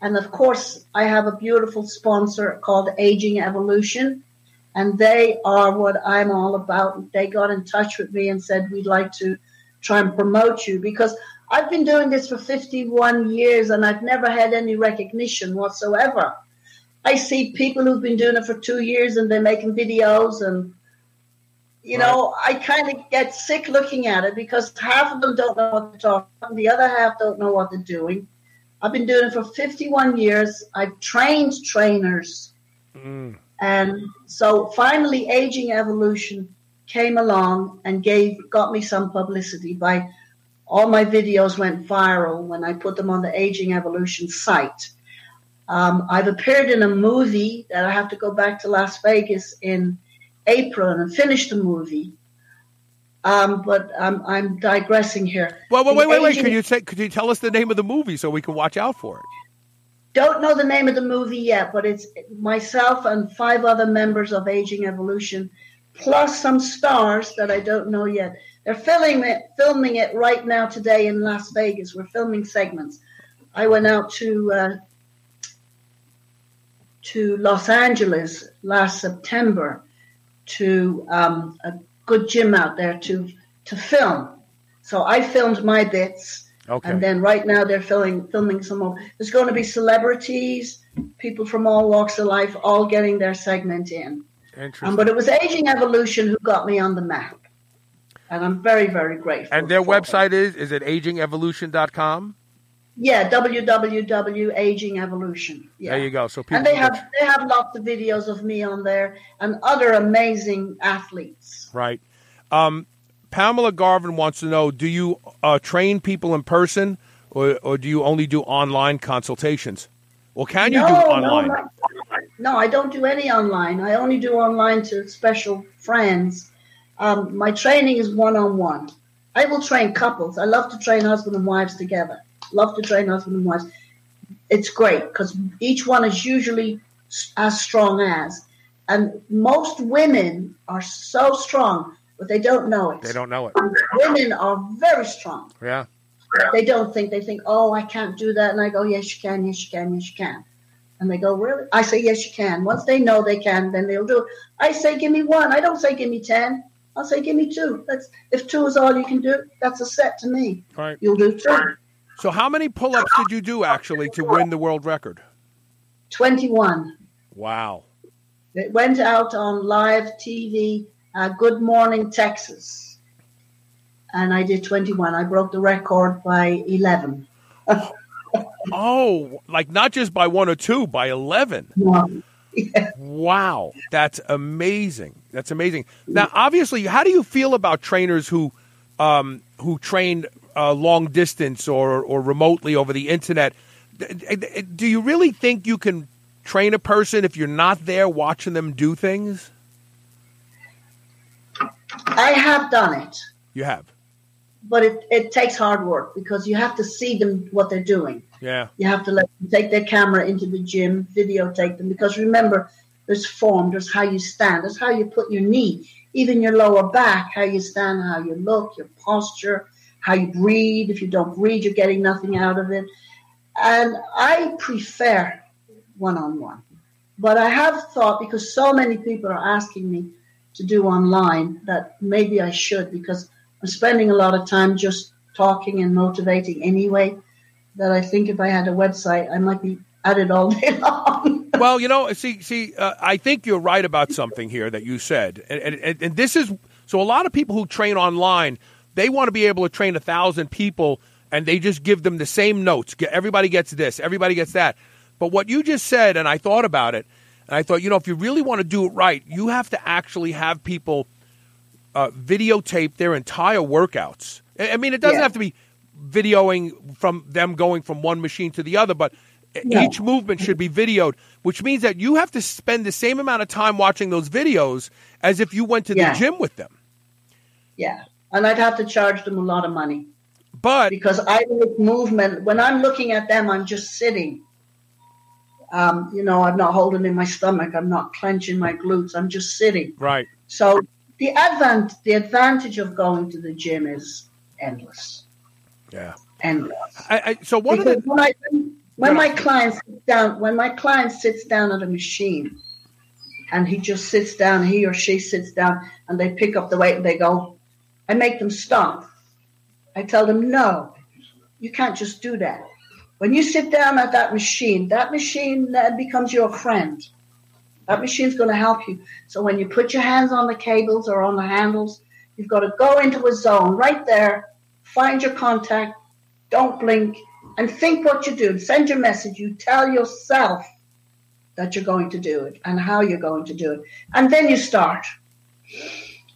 and of course, I have a beautiful sponsor called Aging Evolution, and they are what I'm all about. They got in touch with me and said we'd like to try and promote you because I've been doing this for 51 years and I've never had any recognition whatsoever. I see people who've been doing it for two years and they're making videos and you know, I kind of get sick looking at it because half of them don't know what they're talking about, the other half don't know what they're doing. I've been doing it for 51 years. I've trained trainers. Mm. And so finally, Aging Evolution came along and gave got me some publicity by all my videos went viral when I put them on the Aging Evolution site. Um, I've appeared in a movie that I have to go back to Las Vegas in April and finish the movie. Um, but I'm, I'm digressing here. Well, wait, The wait, wait, wait. Could you say? Could you tell us the name of the movie so we can watch out for it? Don't know the name of the movie yet, but it's myself and five other members of Aging Evolution, plus some stars that I don't know yet. They're filming it, filming it right now today in Las Vegas. We're filming segments. I went out to uh, to Los Angeles last September to um, a good gym out there to to film. So I filmed my bits. Okay. And then right now they're filming filming some more. There's going to be celebrities, people from all walks of life, all getting their segment in. Interesting. Um, but it was Aging Evolution who got me on the map, and I'm very very grateful. and their for them. website is is it agingevolution.com? yeah, www.aging evolution. Yeah. There you go. So people And they have go- they have lots of videos of me on there and other amazing athletes. right. Um, Pamela Garvin wants to know: Do you uh, train people in person, or, or do you only do online consultations? Well, can you no, do online? No, no, I don't do any online. I only do online to special friends. Um, my training is one on one. I will train couples. I love to train husband and wives together. Love to train husband and wives. It's great because each one is usually as strong as. And most women are so strong, but they don't know it. They don't know it. Women are very strong Yeah. they don't think they think oh i can't do that and i go yes you can yes you can yes you can and they go really? I say yes you can. Once they know they can then they'll do it. I say give me one. I don't say give me ten. I'll say give me two. That's if two is all you can do that's a set to me. Right. you'll do two. So, how many pull-ups did you do actually to win the world record? 21 Wow. it went out on live tv uh, good morning texas. And i did 21 i broke the record by 11 Oh, like not just by one or two, by eleven. One. Wow, that's amazing. That's amazing. Now, obviously, how do you feel about trainers who um, who train uh, long distance or or remotely over the internet? Do you really think you can train a person if you're not there watching them do things? i have done it You have, but it, it takes hard work because you have to see them what they're doing. yeah, You have to let them take their camera into the gym, videotape them because remember, there's form, there's how you stand, there's how you put your knee, even your lower back, how you stand, how you look, your posture, how you breathe. If you don't breathe, you're getting nothing out of it. And I prefer one on one. But I have thought because so many people are asking me to do online that maybe I should because I'm spending a lot of time just talking and motivating anyway. That I think if I had a website, I might be at it all day long. well, you know, see, see, uh, I think you're right about something here that you said, and, and and this is so. A lot of people who train online, they want to be able to train a thousand people, and they just give them the same notes. Everybody gets this, everybody gets that. But what you just said, and I thought about it, and I thought, you know, if you really want to do it right, you have to actually have people uh, videotape their entire workouts. I mean, it doesn't Yeah. have to be videoing from them going from one machine to the other, but No. each movement should be videoed, which means that you have to spend the same amount of time watching those videos as if you went to Yeah. the gym with them. yeah, and I'd have to charge them a lot of money But because I make movement. When I'm looking at them, I'm just sitting. Um, you know, I'm not holding in my stomach. I'm not clenching my glutes. I'm just sitting. right, So the advant the advantage of going to the gym is endless, yeah. endless. I, I, so one of the when, I, when my client sits down, when my client sits down at a machine, and he just sits down, he or she sits down, and they pick up the weight and they go, I make them stop. I tell them, no, you can't just do that. When you sit down at that machine, that machine then becomes your friend. That machine's going to help you. So when you put your hands on the cables or on the handles, you've got to go into a zone right there, find your contact, don't blink, and think what you do. Send your message. You tell yourself that you're going to do it and how you're going to do it. And then you start.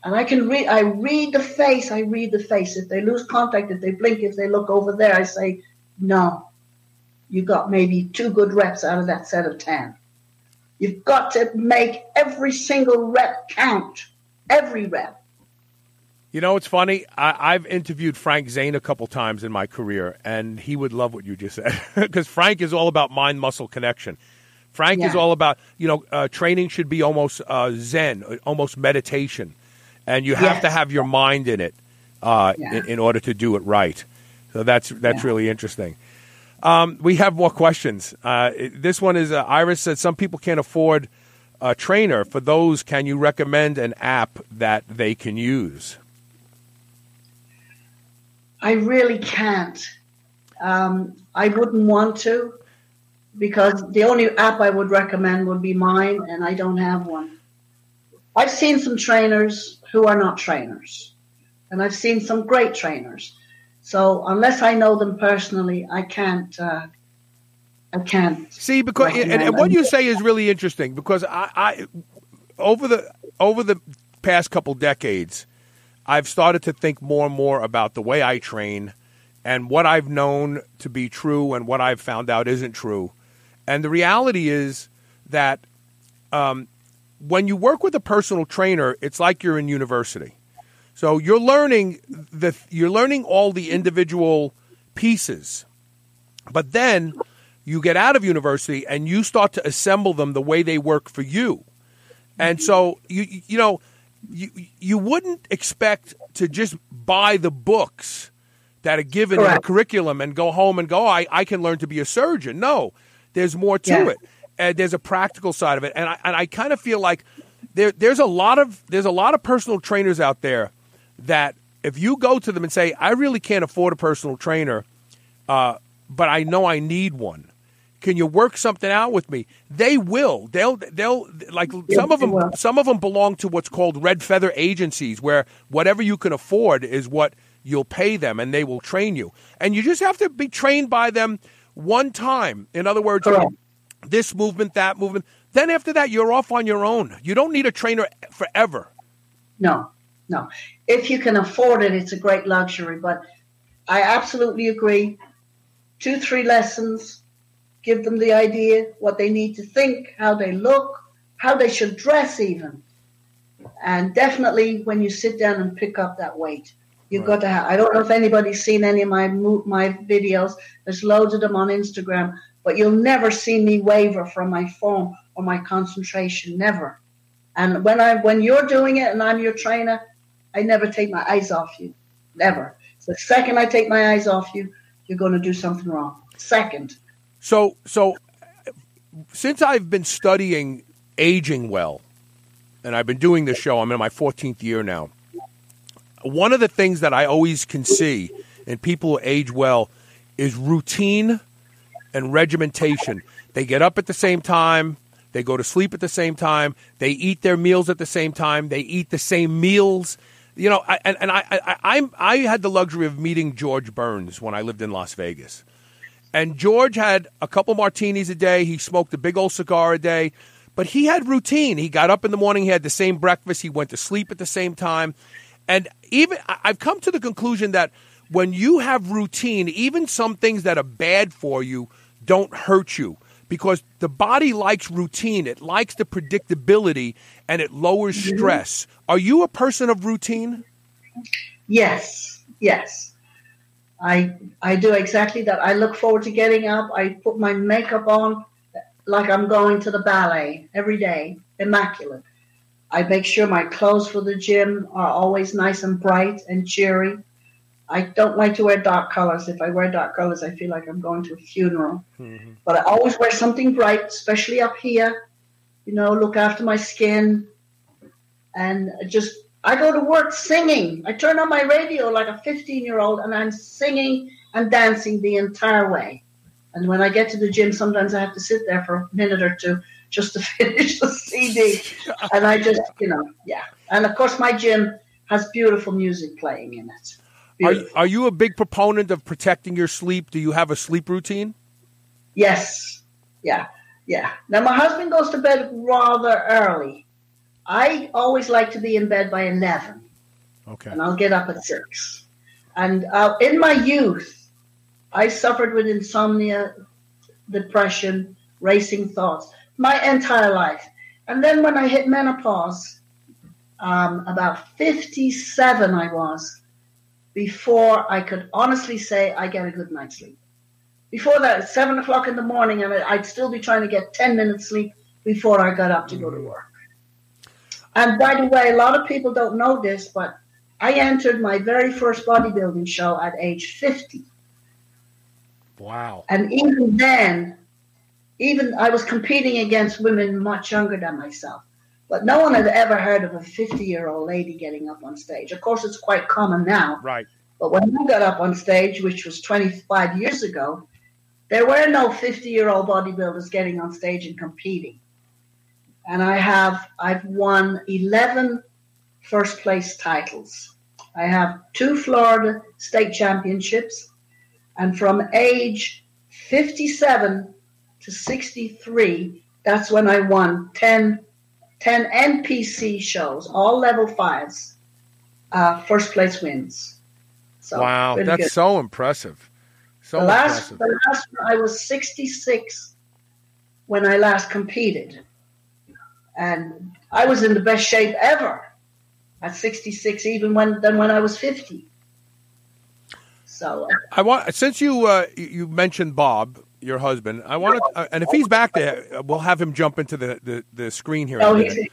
And I can read, I read the face, I read the face. If they lose contact, if they blink, if they look over there, I say, no, you got maybe two good reps out of that set of 10. You've got to make every single rep count, every rep. You know, it's funny. I, have interviewed Frank Zane a couple times in my career, and he would love what you just said because Frank is all about mind muscle connection. Frank yeah. is all about, you know, uh, training should be almost uh, Zen, almost meditation and you have yes. to have your mind in it uh, yeah. in, in, order to do it right. So that's that's yeah. really interesting. Um, we have more questions. Uh, this one is uh, Iris said some people can't afford a trainer. For those, can you recommend an app that they can use? I really can't. Um, I wouldn't want to because the only app I would recommend would be mine, and I don't have one. I've seen some trainers who are not trainers. And I've seen some great trainers. So unless I know them personally, I can't. Uh, I can't see because and, and, what you say is really interesting because I, I over the over the past couple decades, I've started to think more and more about the way I train and what I've known to be true and what I've found out isn't true. And the reality is that um, when you work with a personal trainer, it's like you're in university. So you're learning the you're learning all the individual pieces. But then you get out of university and you start to assemble them the way they work for you. And so you you know you you wouldn't expect to just buy the books that are given Correct. in the curriculum and go home and go, oh, I, I can learn to be a surgeon. No, there's more to yeah. it and there's a practical side of it, and I and I kind of feel like there there's a lot of there's a lot of personal trainers out there that if you go to them and say I really can't afford a personal trainer, uh, but I know I need one. Can you work something out with me? They will. They'll. They'll like some of them. Some of them belong to what's called red feather agencies, where whatever you can afford is what you'll pay them, and they will train you. And you just have to be trained by them one time. In other words, Correct this movement, that movement. Then after that, you're off on your own. You don't need a trainer forever. No, no. If you can afford it, it's a great luxury. But I absolutely agree. Two, three lessons, give them the idea, what they need to think, how they look, how they should dress, even. And definitely when you sit down and pick up that weight, you've right. got to have. I don't know if anybody's seen any of my my videos. There's loads of them on Instagram but you'll never see me waver from my form or my concentration, never. And when I when you're doing it and I'm your trainer, I never take my eyes off you, never. The second I take my eyes off you, you're going to do something wrong. Second. So so since I've been studying aging well, and I've been doing this show, I'm in my 14th year now. One of the things that I always can see in people who age well is routine and regimentation. They get up at the same time. They go to sleep at the same time. They eat their meals at the same time. They eat the same meals. You know, I, and, and I, I, I, I had the luxury of meeting George Burns when I lived in Las Vegas. And George had a couple martinis a day. He smoked a big old cigar a day. But he had routine. He got up in the morning. He had the same breakfast. He went to sleep at the same time. And even I've come to the conclusion that when you have routine, even some things that are bad for you – don't hurt you because the body likes routine, it likes the predictability, and it lowers mm-hmm. stress. Are you a person of routine? Yes, yes. I I do exactly that. I look forward to getting up. I put my makeup on like I'm going to the ballet every day, immaculate. I make sure my clothes for the gym are always nice and bright and cheery. I don't like to wear dark colors. If I wear dark colors, I feel like I'm going to a funeral. Mm-hmm. But I always wear something bright, especially up here. You know, look after my skin, and just I go to work singing. I turn on my radio like a 15 year old, and I'm singing and dancing the entire way. And when I get to the gym, sometimes I have to sit there for a minute or two just to finish the CD. and I just, you know, yeah. And of course, my gym has beautiful music playing in it. Are, are you a big proponent of protecting your sleep? Do you have a sleep routine? Yes. Yeah. Yeah. Now, my husband goes to bed rather early. I always like to be in bed by 11, Okay. and I'll get up at 6. And uh, in my youth, I suffered with insomnia, depression, racing thoughts my entire life. And then when I hit menopause, um, about 57 I was, before I could honestly say I get a good night's sleep. Before that, 7 o'clock in the morning, and I'd still be trying to get 10 minutes sleep before I got up to go to mm. work. And by the way, a lot of people don't know this, but I entered my very first bodybuilding show at age 50. Wow. And even then, even I was competing against women much younger than myself. But no one had ever heard of a 50 year old lady getting up on stage. Of course, it's quite common now. Right. But when I got up on stage, which was 25 years ago, there were no 50 year old bodybuilders getting on stage and competing. And I have, I've won 11 first place titles. I have two Florida state championships. And from age 57 to 63, that's when I won 10, 10 NPC shows, all level fives, uh, first place wins. So wow, that's good. so impressive. So the last, impressive. the last I was 66 when I last competed. And I was in the best shape ever at 66, even when than when I was 50. So uh, I want since you uh, you- mentioned Bob, your husband. I want to, uh, and if he's back there, uh, we'll have him jump into the, the, the screen here. no, minute.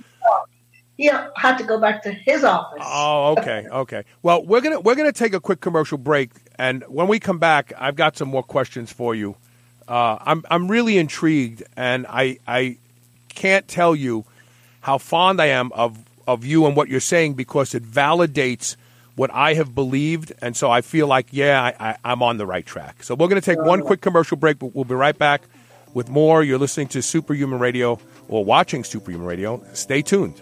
He, had to go back to his office. Oh, okay, okay. Well, we're gonna we're gonna take a quick commercial break, and when we come back, I've got some more questions for you. Uh, I'm I'm really intrigued, and I I can't tell you how fond I am of of you and what you're saying because it validates what I have believed, and so I feel like yeah, I, I, I'm on the right track. So we're gonna take one quick commercial break, but we'll be right back with more. You're listening to Superhuman Radio or watching Superhuman Radio. Stay tuned.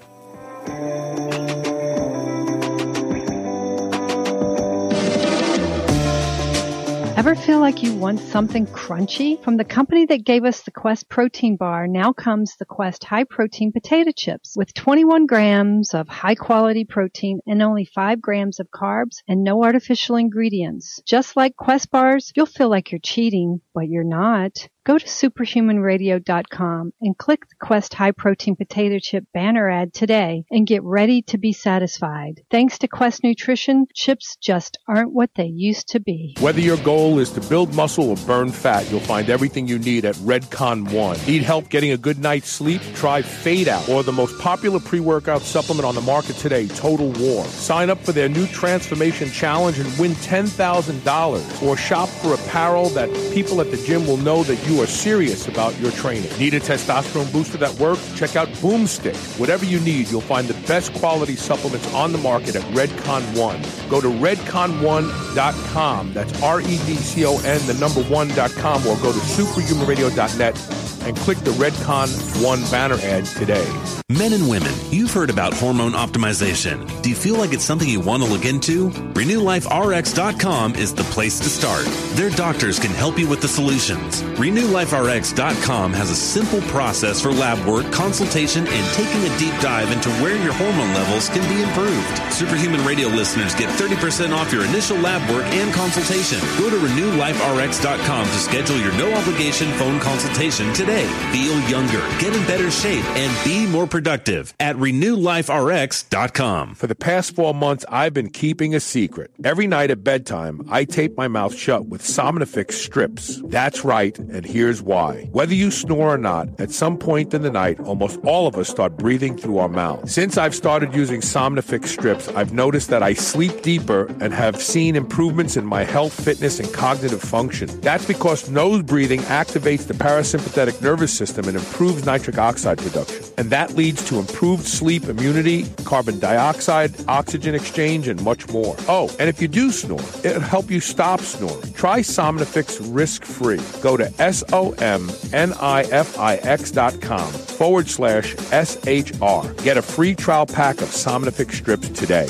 Ever feel like you want something crunchy? From the company that gave us the Quest protein bar, now comes the Quest high protein potato chips with 21 grams of high quality protein and only 5 grams of carbs and no artificial ingredients. Just like Quest bars, you'll feel like you're cheating, but you're not. Go to superhumanradio.com and click the Quest High Protein Potato Chip banner ad today and get ready to be satisfied. Thanks to Quest Nutrition, chips just aren't what they used to be. Whether your goal is to build muscle or burn fat, you'll find everything you need at Redcon One. Need help getting a good night's sleep? Try Fade Out or the most popular pre-workout supplement on the market today, Total War. Sign up for their new Transformation Challenge and win $10,000 or shop for apparel that people at the gym will know that you are serious about your training. Need a testosterone booster that works? Check out Boomstick. Whatever you need, you'll find the best quality supplements on the market at Redcon One. Go to redcon1.com. That's R-E-D-C-O-N, the number one.com, or go to superhumanradio.net and click the Redcon One banner ad today. Men and women, you've heard about hormone optimization. Do you feel like it's something you want to look into? RenewLifeRx.com is the place to start. Their doctors can help you with the solutions. RenewLifeRx.com has a simple process for lab work, consultation, and taking a deep dive into where your hormone levels can be improved. Superhuman Radio listeners get 30% off your initial lab work and consultation. Go to RenewLifeRx.com to schedule your no obligation phone consultation today. Feel younger, get in better shape, and be more productive at RenewLifeRx.com. For the past four months, I've been keeping a secret. Every night at bedtime, I tape my mouth shut with Somnifix strips. That's right, and here's why. Whether you snore or not, at some point in the night, almost all of us start breathing through our mouth. Since I've started using Somnifix strips, I've noticed that I sleep deeper and have seen improvements in my health, fitness, and cognitive function. That's because nose breathing activates the parasympathetic nervous system and improves nitric oxide production. And that leads to improved sleep, immunity, carbon dioxide, oxygen exchange, and much more. Oh, and if you do snore, it'll help you stop snoring. Try Somnifix risk-free. Go to S-O-M-N-I-F-I-X dot com forward slash S-H-R. Get a free trial pack of Somnifix strips today.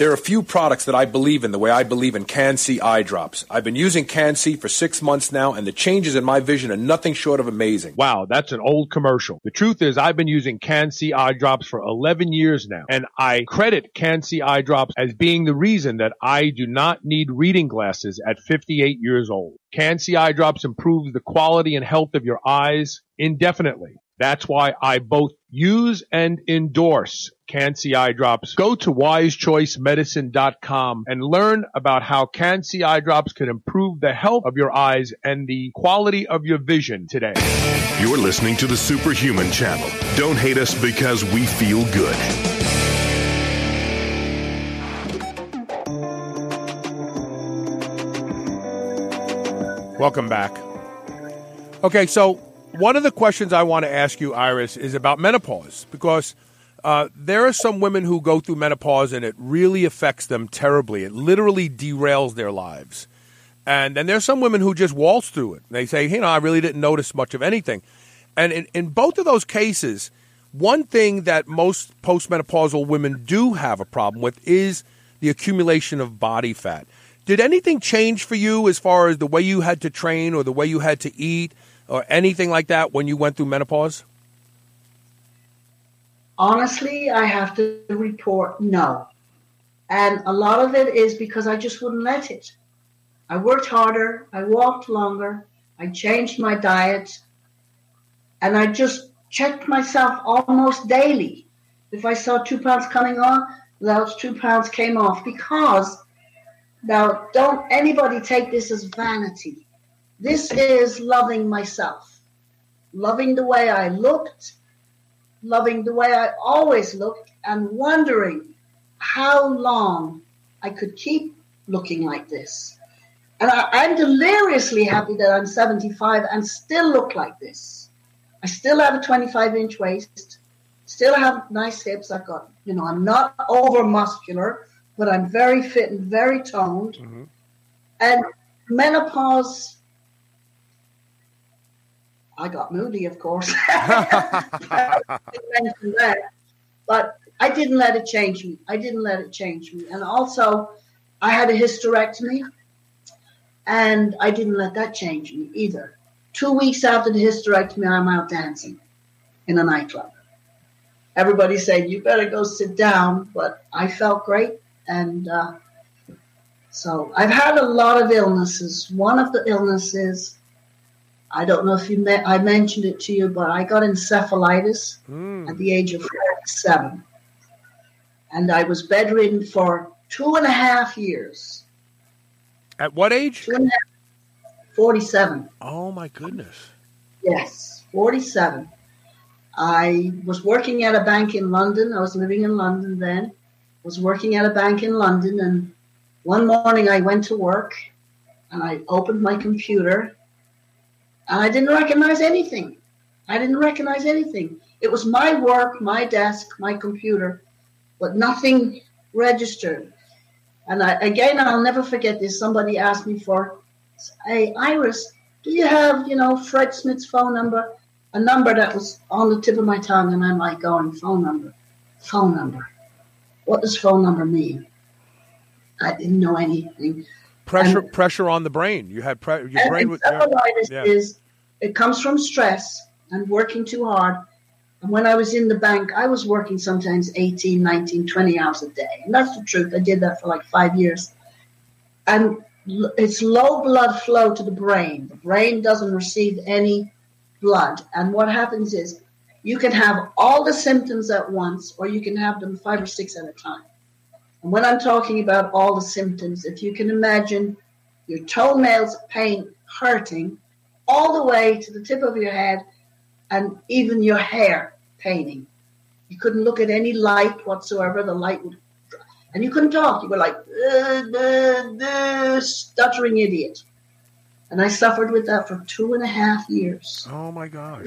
There are a few products that I believe in the way I believe in Can-C eye drops. I've been using Can-C for six months now, and the changes in my vision are nothing short of amazing. Wow, that's an old commercial. The truth is, I've been using Can-C eye drops for 11 years now, and I credit Can-C eye drops as being the reason that I do not need reading glasses at 58 years old. Can-C eye drops improves the quality and health of your eyes indefinitely. That's why I both use and endorse Can-C eye drops. Go to wisechoicemedicine.com and learn about how Can-C eye drops can improve the health of your eyes and the quality of your vision today. You're listening to the Superhuman Channel. Don't hate us because we feel good. Welcome back. Okay, so one of the questions I want to ask you, Iris, is about menopause because uh, there are some women who go through menopause and it really affects them terribly. It literally derails their lives. And then there's some women who just waltz through it. They say, you know, I really didn't notice much of anything. And in, in both of those cases, one thing that most postmenopausal women do have a problem with is the accumulation of body fat. Did anything change for you as far as the way you had to train or the way you had to eat or anything like that when you went through menopause? Honestly, I have to report no. And a lot of it is because I just wouldn't let it. I worked harder, I walked longer, I changed my diet, and I just checked myself almost daily. If I saw two pounds coming on, those two pounds came off because now, don't anybody take this as vanity. This is loving myself, loving the way I looked, loving the way I always looked, and wondering how long I could keep looking like this. And I, am deliriously happy that I'm 75 and still look like this. I still have a 25 inch waist, still have nice hips. I've got, you know, I'm not over muscular but I'm very fit and very toned. Mm-hmm. And menopause, I got moody, of course. I mentioned that, but I didn't let it change me. I didn't let it change me. And also, I had a hysterectomy, and I didn't let that change me either. Two weeks after the hysterectomy, I'm out dancing in a nightclub. Everybody said, You better go sit down, but I felt great and uh, so I've had a lot of illnesses. One of the illnesses, I don't know if you met, I mentioned it to you, but I got encephalitis mm. at the age of seven, and I was bedridden for two and a half years. At what age? Two and a half, 47. Oh my goodness. Yes, 47. I was working at a bank in London. I was living in London then was working at a bank in London, and one morning I went to work and I opened my computer I didn't recognize anything. I didn't recognize anything. It was my work, my desk, my computer, but nothing registered. And I, again, I'll never forget this. Somebody asked me for, hey, Iris, do you have, you know, Fred Smith's phone number? A number that was on the tip of my tongue. And I'm like, oh, going, phone number, phone number what does phone number mean? I didn't know anything. Pressure, and, pressure on the brain. You had pre- your brain. Was, yeah. is it comes from stress and working too hard. And when I was in the bank, I was working sometimes 18, 19, 20 hours a day. And that's the truth. I did that for like five years. And it's low blood flow to the brain. The brain doesn't receive any blood. And what happens is you can have all the symptoms at once, or you can have them five or six at a time. And when I'm talking about all the symptoms, if you can imagine your toenails pain hurting all the way to the tip of your head and even your hair paining. You couldn't look at any light whatsoever. The light would, and you couldn't talk. You were like, uh, uh, stuttering idiot. And I suffered with that for two and a half years. Oh my gosh.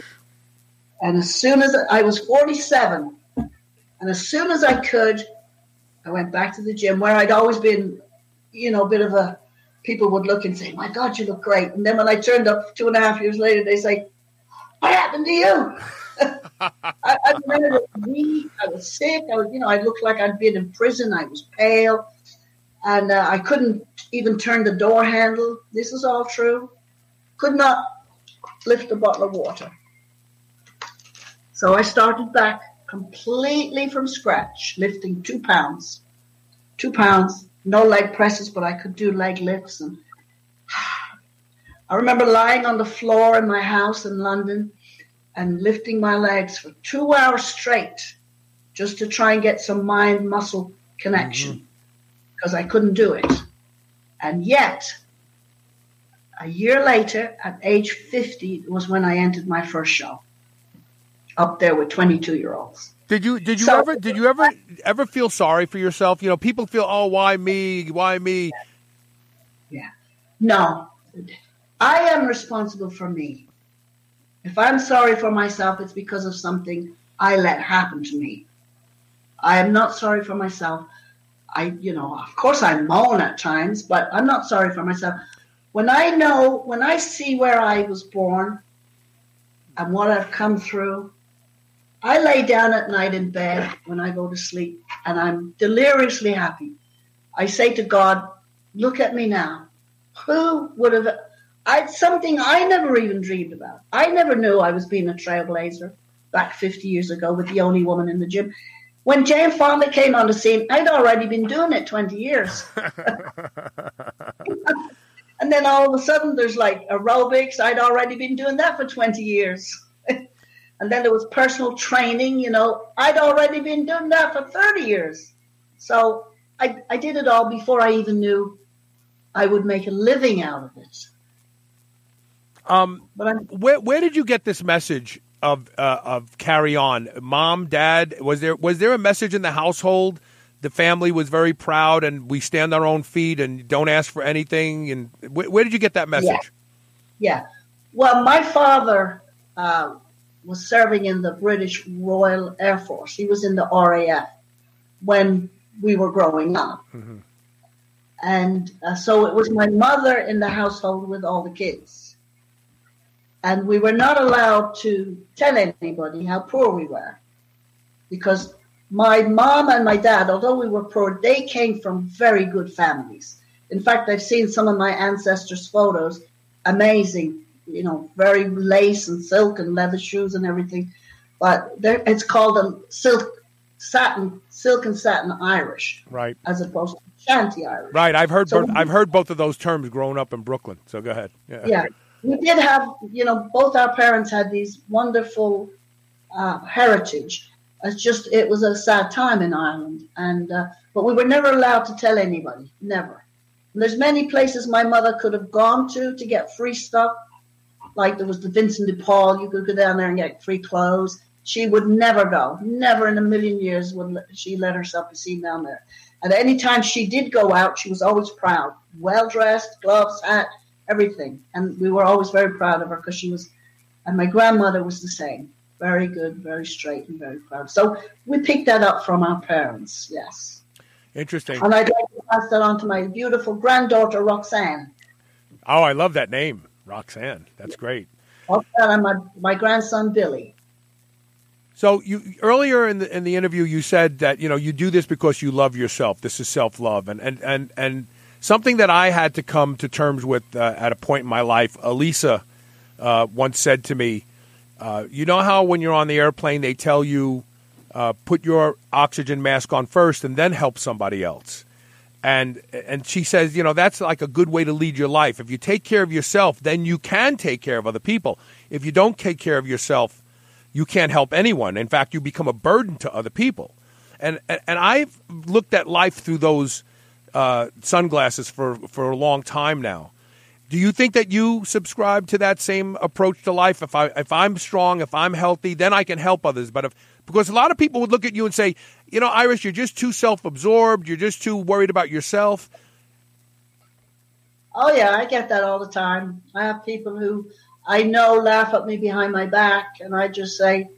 And as soon as I was 47, and as soon as I could, I went back to the gym where I'd always been, you know, a bit of a, people would look and say, my God, you look great. And then when I turned up two and a half years later, they say, What happened to you? I, I remember weak. I was sick. I was, you know, I looked like I'd been in prison. I was pale, and uh, I couldn't even turn the door handle. This is all true. Could not lift a bottle of water. So I started back completely from scratch, lifting two pounds. Two pounds, no leg presses, but I could do leg lifts. And I remember lying on the floor in my house in London and lifting my legs for two hours straight just to try and get some mind muscle connection mm-hmm. because I couldn't do it. And yet, a year later, at age 50, was when I entered my first show up there with 22 year olds. Did you did you So- ever did you ever ever feel sorry for yourself? You know, people feel, oh, why me? Why me? Yeah. No, I am responsible for me. If I'm sorry for myself, it's because of something I let happen to me. I am not sorry for myself. I, you know, of course I moan at times, but I'm not sorry for myself. When I know, when I see where I was born and what I've come through, I lay down at night in bed when I go to sleep and I'm deliriously happy. I say to God, look at me now. Who would have I something I never even dreamed about. I never knew I was being a trailblazer back 50 years ago with the only woman in the gym. When Jane Fonda came on the scene, I'd already been doing it 20 years. and then all of a sudden there's like aerobics. I'd already been doing that for 20 years. And then there was personal training, you know. I'd already been doing that for 30 years. So I, I did it all before I even knew I would make a living out of it. Um, But I'm where where did you get this message of uh, of carry on? Mom, dad, was there was there a message in the household? The family was very proud, and we stand on our own feet and don't ask for anything. And where, where did you get that message? Yeah. Well, my father uh, was serving in the British Royal Air Force. He was in the RAF when we were growing up. And uh, so it was my mother in the household with all the kids. And we were not allowed to tell anybody how poor we were because my mom and my dad, although we were poor, they came from very good families. In fact, I've seen some of my ancestors' photos. Amazing, you know, very lace and silk and leather shoes and everything. But there- it's called a silk, satin, silk and satin Irish, Right, as opposed to shanty Irish. right. I've heard So- both, I've heard both of those terms growing up in Brooklyn. So go ahead. Yeah. yeah we did have you know both our parents had these wonderful uh, heritage it's just it was a sad time in ireland and uh, but we were never allowed to tell anybody never and there's many places my mother could have gone to to get free stuff like there was the vincent de paul you could go down there and get free clothes she would never go never in a million years would she let herself be seen down there and any time she did go out she was always proud well dressed gloves hat everything. And we were always very proud of her because she was, and my grandmother was the same. Very good, very straight, and very proud. So we picked that up from our parents, yes. Interesting. And I'd like to pass that on to my beautiful granddaughter, Roxanne. Oh, I love that name, Roxanne. That's great. Roxanne and my, my grandson, Billy. So you earlier in the in the interview you said that you know you do this because you love yourself. This is self love, and and and and something that I had to come to terms with uh, at a point in my life. Elisa uh, once said to me, uh, "You know how when you're on the airplane they tell you uh, put your oxygen mask on first and then help somebody else." And and she says, you know, that's like a good way to lead your life. If you take care of yourself, then you can take care of other people. If you don't take care of yourself, you can't help anyone. In fact, you become a burden to other people. And and, I've looked at life through those uh, sunglasses for for a long time now. Do you think that you subscribe to that same approach to life? If I if I'm strong, if I'm healthy, then I can help others. But if because a lot of people would look at you and say, you know, Iris, you're just too self-absorbed. You're just too worried about yourself. Oh, yeah, I get that all the time. I have people who I know laugh at me behind my back, and I just say,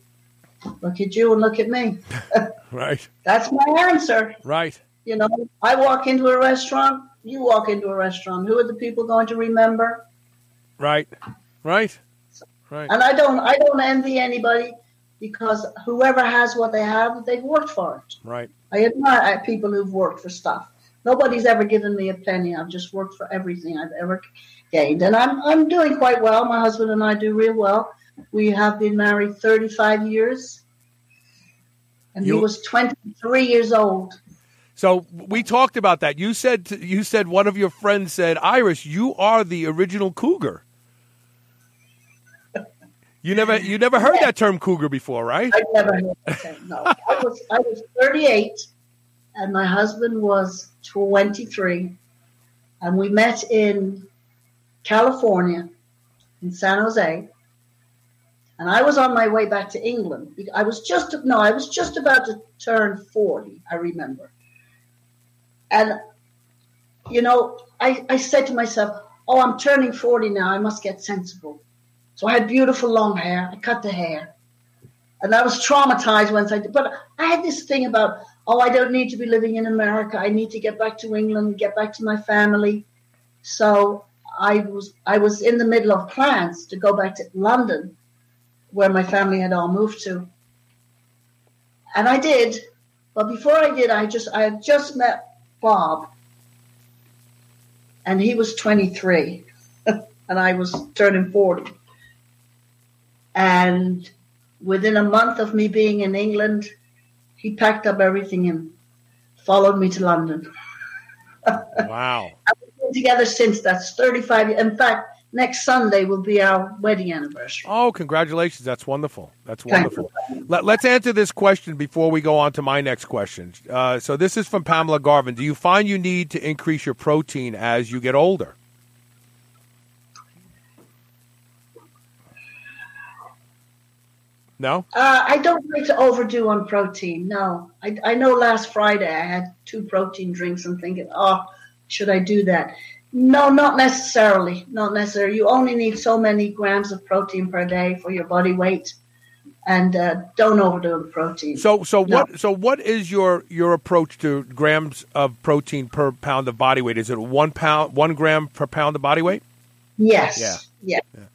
look at you and look at me. Right. That's my answer. Right. You know, I walk into a restaurant, you walk into a restaurant. Who are the people going to remember? Right. Right. Right. And I don't I don't envy anybody because whoever has what they have, they've worked for it. Right. I admire uh, people who've worked for stuff. Nobody's ever given me a penny. I've just worked for everything I've ever gained, and I'm I'm doing quite well. My husband and I do real well. We have been married 35 years, and You- he was 23 years old. So we talked about that. You said to, you said one of your friends said, "Iris, you are the original cougar." You never you never heard that term cougar before, right? I never heard that term. No, I was I was 38, and my husband was 23, and we met in California, in San Jose. And I was on my way back to England. I was just no, I was just about to turn 40. I remember, and you know, I I said to myself, "Oh, I'm turning 40 now. I must get sensible." So I had beautiful long hair. I cut the hair. And I was traumatized once I did. But I had this thing about, oh, I don't need to be living in America. I need to get back to England, get back to my family. So I was I was in the middle of plans to go back to London, where my family had all moved to. And I did. But before I did, I just I had just met Bob. And he was 23. and I was turning 40. And within a month of me being in England, he packed up everything and followed me to London. Wow. We've been together since that's 35 years. In fact, next Sunday will be our wedding anniversary. Oh, congratulations. That's wonderful. That's wonderful. Let, us answer this question before we go on to my next question. Uh, so, this is from Pamela Garvin. Do you find you need to increase your protein as you get older? No? Uh, I don't like to overdo on protein. No, I, I know last Friday I had two protein drinks. I'm thinking, oh, should I do that? No, not necessarily. Not necessarily. You only need so many grams of protein per day for your body weight, and uh, don't overdo the protein. So, so No. what? So, what is your your approach to grams of protein per pound of body weight? Is it one pound, one gram per pound of body weight? yes, Yeah. yeah, yeah.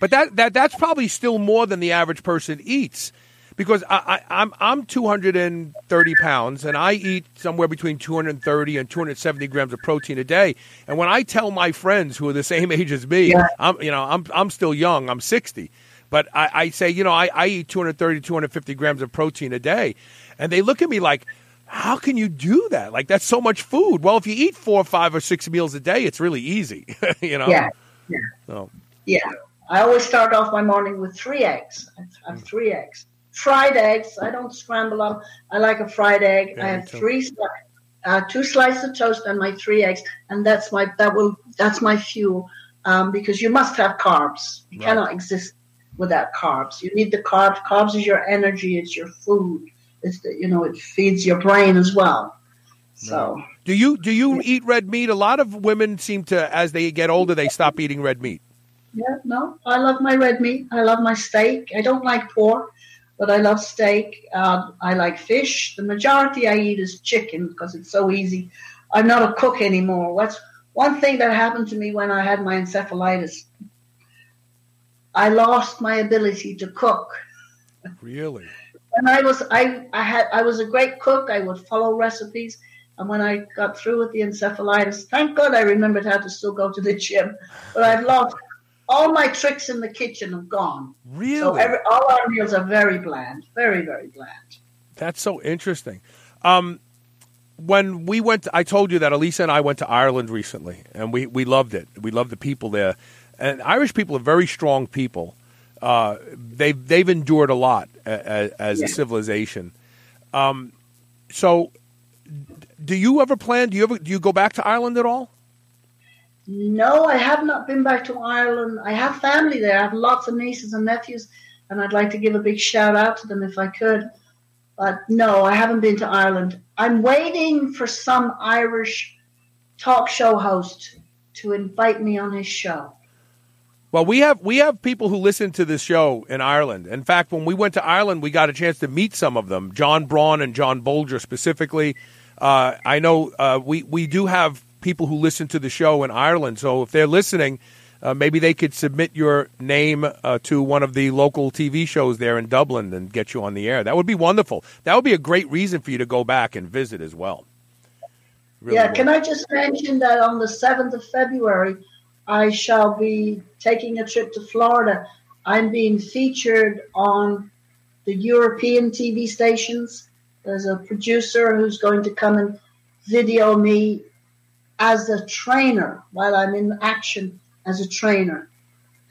But that, that that's probably still more than the average person eats, because I, I, I'm I'm 230 pounds and I eat somewhere between 230 and 270 grams of protein a day. And when I tell my friends who are the same age as me, Yeah. I'm you know I'm I'm still young. I'm 60, but I, I say you know I, I eat 230 250 grams of protein a day, and they look at me like. How can you do that? Like that's so much food. Well, if you eat four, or five, or six meals a day, it's really easy. you know. Yeah, yeah. So, Yeah. I always start off my morning with three eggs. I Mm. have three eggs. Fried eggs. I don't scramble them. I like a fried egg. Yeah, I have three, uh, two slices of toast and my three eggs, and that's my that will that's my fuel. Um, because you must have carbs. You Right. cannot exist without carbs. You need the carbs. Carbs is your energy. It's your food. It's the, you know it feeds your brain as well. So. Do you do you eat red meat? A lot of women seem to, as they get older, they stop eating red meat. Yeah, no, I love my red meat. I love my steak. I don't like pork, but I love steak. Uh, I like fish. The majority I eat is chicken because it's so easy. I'm not a cook anymore. That's one thing that happened to me when I had my encephalitis. I lost my ability to cook. Really? When I was I, I had I was a great cook. I would follow recipes. And when I got through with the encephalitis, thank God I remembered how to still go to the gym. But I've lost all my tricks in the kitchen have gone. Really? So every, all our meals are very bland, very very bland. That's so interesting. Um, when we went, to, I told you that Elisa and I went to Ireland recently, and we, we loved it. We loved the people there, and Irish people are very strong people. Uh, they've they've endured a lot as, as Yeah. a civilization. Um, so, do you ever plan? Do you ever do you go back to Ireland at all? No, I have not been back to Ireland. I have family there. I have lots of nieces and nephews, and I'd like to give a big shout out to them if I could. But no, I haven't been to Ireland. I'm waiting for some Irish talk show host to invite me on his show. Well, we have we have people who listen to this show in Ireland. In fact, when we went to Ireland, we got a chance to meet some of them, John Braun and John Bolger specifically. Uh, I know uh, we we do have people who listen to the show in Ireland. So if they're listening, uh, maybe they could submit your name uh, to one of the local TV shows there in Dublin and get you on the air. That would be wonderful. That would be a great reason for you to go back and visit as well. Really yeah, would. can I just mention that on the 7th of February, I shall be taking a trip to Florida. I'm being featured on the European TV stations. There's a producer who's going to come and video me as a trainer while I'm in action as a trainer.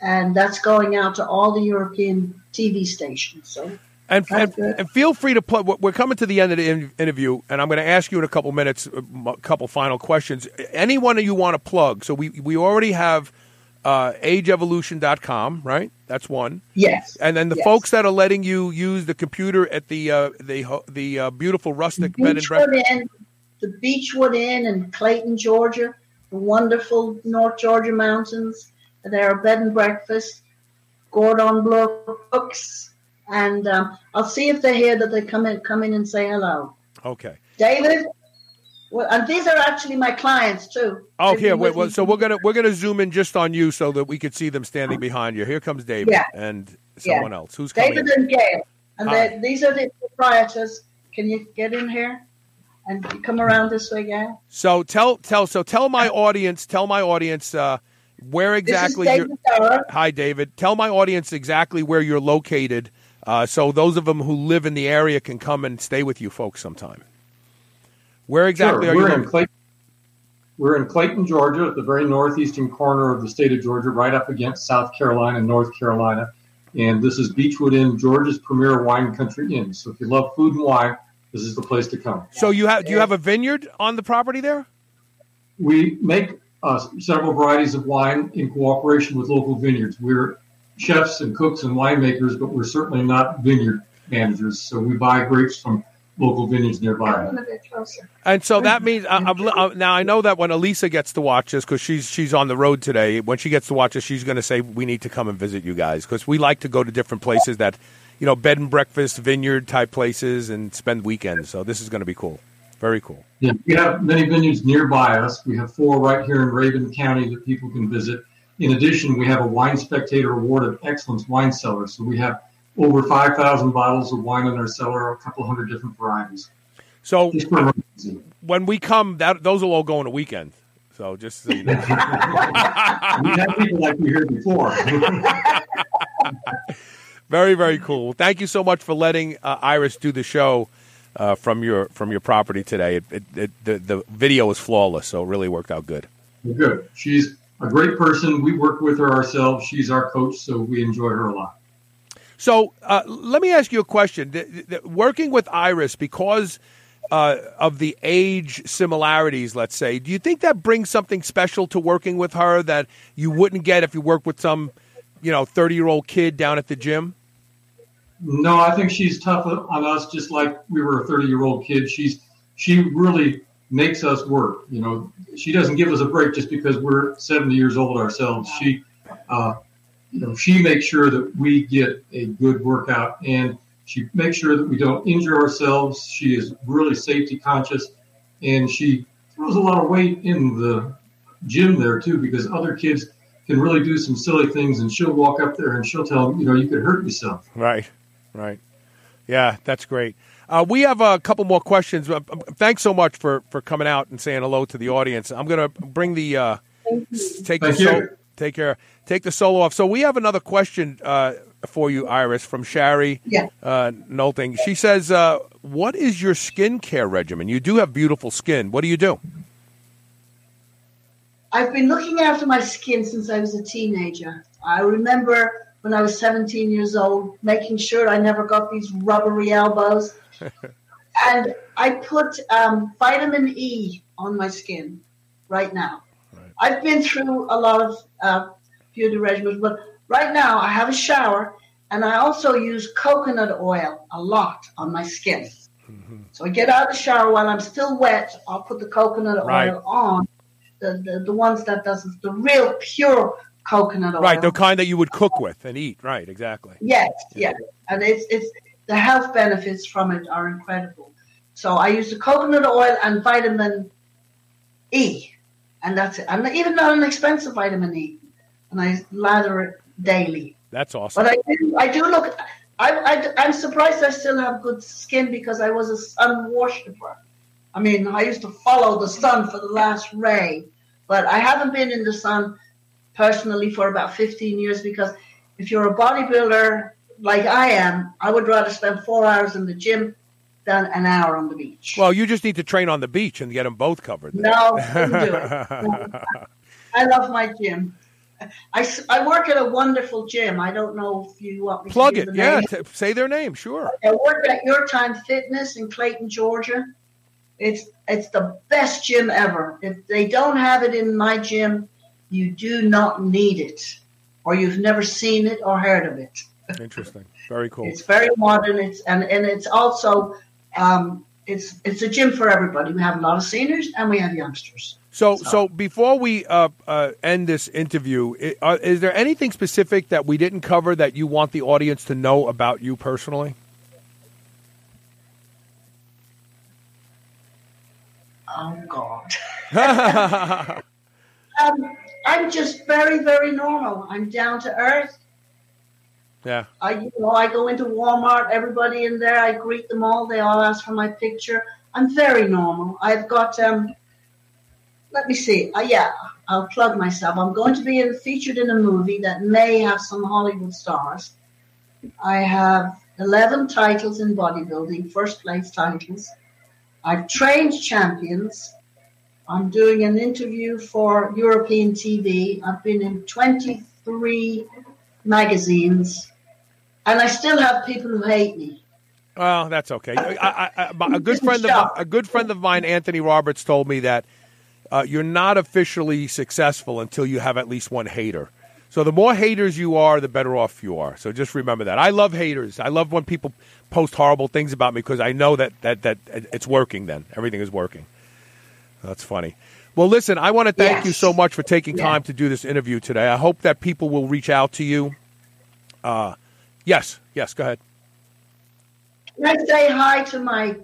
And that's going out to all the European TV stations. So and, and, and, feel free to put. We're coming to the end of the interview, and I'm going to ask you in a couple minutes a couple final questions. Anyone you want to plug? So we we already have uh, ageevolution.com, right? That's one. Yes. And then the yes. folks that are letting you use the computer at the uh, the the uh, beautiful rustic bed and breakfast. The Beechwood Inn in Clayton, Georgia, the wonderful North Georgia mountains. They're a bed and breakfast. Gordon Brooks and um, I'll see if they're here that they come in, come in and say hello. Okay. David. Well, and these are actually my clients too. Oh, here. Wait, well, so we're gonna we're gonna zoom in just on you so that we could see them standing behind you. Here comes David yeah. and someone yeah. else. Who's David coming? and Gail, and these are the proprietors. Can you get in here? And come around this way, Gail. So tell tell so tell my audience tell my audience uh, where exactly. David you're, hi, David. Tell my audience exactly where you're located uh, so those of them who live in the area can come and stay with you folks sometime. Where exactly sure. are we're you? In Clayton, we're in Clayton, Georgia, at the very northeastern corner of the state of Georgia, right up against South Carolina and North Carolina. And this is Beechwood Inn, Georgia's premier wine country inn. So if you love food and wine, this is the place to come. So you have do you have a vineyard on the property there? We make uh, several varieties of wine in cooperation with local vineyards. We're chefs and cooks and winemakers, but we're certainly not vineyard managers. So we buy grapes from local vineyards nearby. And so that means uh, uh, I, I, uh, now I know that when Elisa gets to watch this because she's she's on the road today. When she gets to watch this, she's going to say we need to come and visit you guys because we like to go to different places that, you know, bed and breakfast, vineyard type places, and spend weekends. So this is going to be cool. Very cool. Yeah, we have many vineyards nearby us. We have four right here in Rabun County that people can visit. In addition, we have a Wine Spectator Award of Excellence wine cellar. So we have over 5,000 bottles of wine in our cellar, a couple hundred different varieties. So when we come, that those will all go on a weekend. So just so you know. we have people like we heard before. very very cool. Thank you so much for letting uh, Iris do the show uh, from your from your property today. It, it, it, the the video was flawless, so it really worked out good. Good. She's a great person. We work with her ourselves. She's our coach, so we enjoy her a lot. So uh, let me ask you a question. The, the, working with Iris, because uh, of the age similarities, let's say, do you think that brings something special to working with her that you wouldn't get if you worked with some, you know, thirty-year-old kid down at the gym? No, I think she's tough on us, just like we were a thirty-year-old kid. She's she really makes us work. You know, she doesn't give us a break just because we're 70 years old ourselves. She, uh, you know, she makes sure that we get a good workout and she makes sure that we don't injure ourselves. She is really safety conscious and she throws a lot of weight in the gym there too because other kids can really do some silly things and she'll walk up there and she'll tell them, you know, you could hurt yourself. Right, right. Yeah, that's great. Uh, we have a couple more questions. Uh, thanks so much for, for coming out and saying hello to the audience. I'm going to bring the uh, take Thank the so, take care take the solo off. So we have another question uh, for you, Iris, from Shari yeah. uh, Nolting. She says, uh, "What is your skincare regimen? You do have beautiful skin. What do you do?" I've been looking after my skin since I was a teenager. I remember when I was 17 years old, making sure I never got these rubbery elbows. and I put um, vitamin E on my skin right now. Right. I've been through a lot of uh, beauty regimens, but right now I have a shower and I also use coconut oil a lot on my skin. Mm-hmm. So I get out of the shower while I'm still wet. I'll put the coconut right. oil on. The, the, the ones that doesn't the real pure coconut oil. Right, the kind that you would cook with and eat. Right, exactly. Yes, yeah. yes. And it's it's the health benefits from it are incredible. So I use the coconut oil and vitamin E, and that's it. And even not an expensive vitamin E. and I lather it daily. That's awesome. But I do, I do look. I, I, I'm surprised I still have good skin because I was a sun worshiper. I mean, I used to follow the sun for the last ray, but I haven't been in the sun personally for about 15 years because if you're a bodybuilder like I am, I would rather spend four hours in the gym than an hour on the beach. Well, you just need to train on the beach and get them both covered. No, couldn't do it. I love my gym. I, I work at a wonderful gym. I don't know if you want me Plug to it. give the Yeah, t- say their name. Sure. I work at Your Time Fitness in Clayton, Georgia. It's it's the best gym ever. If they don't have it in my gym, you do not need it, or you've never seen it or heard of it. Interesting. Very cool. It's very modern. It's and, and it's also um, it's it's a gym for everybody. We have a lot of seniors and we have youngsters. So, so before we uh, uh, end this interview, i- uh, is there anything specific that we didn't cover that you want the audience to know about you personally? Oh God. um, I'm just very very normal. I'm down to earth. Yeah. I, you know, I go into Walmart. Everybody in there, I greet them all. They all ask for my picture. I'm very normal. I've got. Um, let me see. Uh, yeah, I'll plug myself. I'm going to be in, featured in a movie that may have some Hollywood stars. I have 11 titles in bodybuilding, first place titles. I've trained champions. I'm doing an interview for European TV. I've been in 23 magazines, and I still have people who hate me. Well, that's okay. I, I, I, a good friend of a good friend of mine, Anthony Roberts, told me that uh, you're not officially successful until you have at least one hater. So the more haters you are, the better off you are. So just remember that. I love haters. I love when people post horrible things about me because I know that, that, that it's working. Then everything is working. That's funny. Well, listen, I want to thank Yes. you so much for taking Yeah. time to do this interview today. I hope that people will reach out to you. Uh, yes, yes, go ahead. Can I say hi to my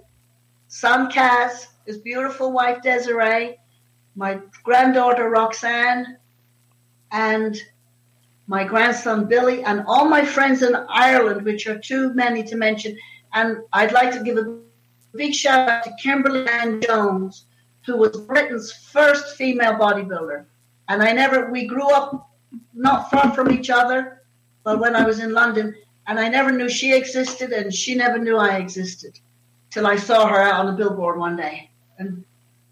son Kaz, his beautiful wife Desiree, my granddaughter Roxanne, and my grandson Billy, and all my friends in Ireland, which are too many to mention. And I'd like to give a big shout out to Kimberly Ann Jones, who was Britain's first female bodybuilder. And I never, we grew up not far from each other, but when I was in London, and I never knew she existed, and she never knew I existed till I saw her out on a billboard one day and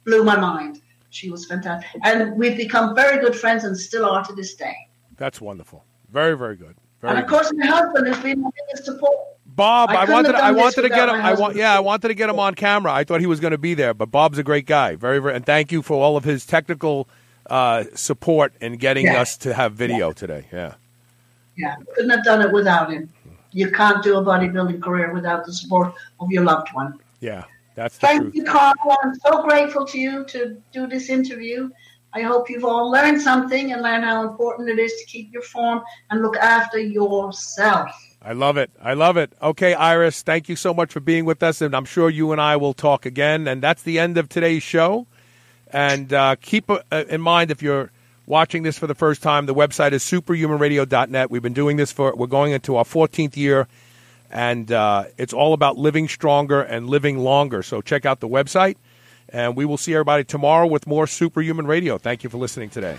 blew my mind. She was fantastic, and we've become very good friends and still are to this day. That's wonderful. Very, very good. Very and of good. course, my husband has been my biggest support. Bob, I I, wanted I wanted to get him I want yeah, I wanted to get him on camera. I thought he was going to be there, but Bob's a great guy. Very very and thank you for all of his technical uh, support in getting Yeah. us to have video today. Yeah. Yeah, couldn't have done it without him. You can't do a bodybuilding career without the support of your loved one. Yeah. That's the Thank truth. you, Carl. I'm so grateful to you to do this interview. I hope you've all learned something and learned how important it is to keep your form and look after yourself. I love it. I love it. Okay, Iris, thank you so much for being with us, and I'm sure you and I will talk again. And that's the end of today's show. And uh, keep uh, in mind if you're watching this for the first time, the website is superhumanradio.net. We've been doing this for we're going into our 14th year, and uh, it's all about living stronger and living longer. So check out the website, and we will see everybody tomorrow with more Superhuman Radio. Thank you for listening today.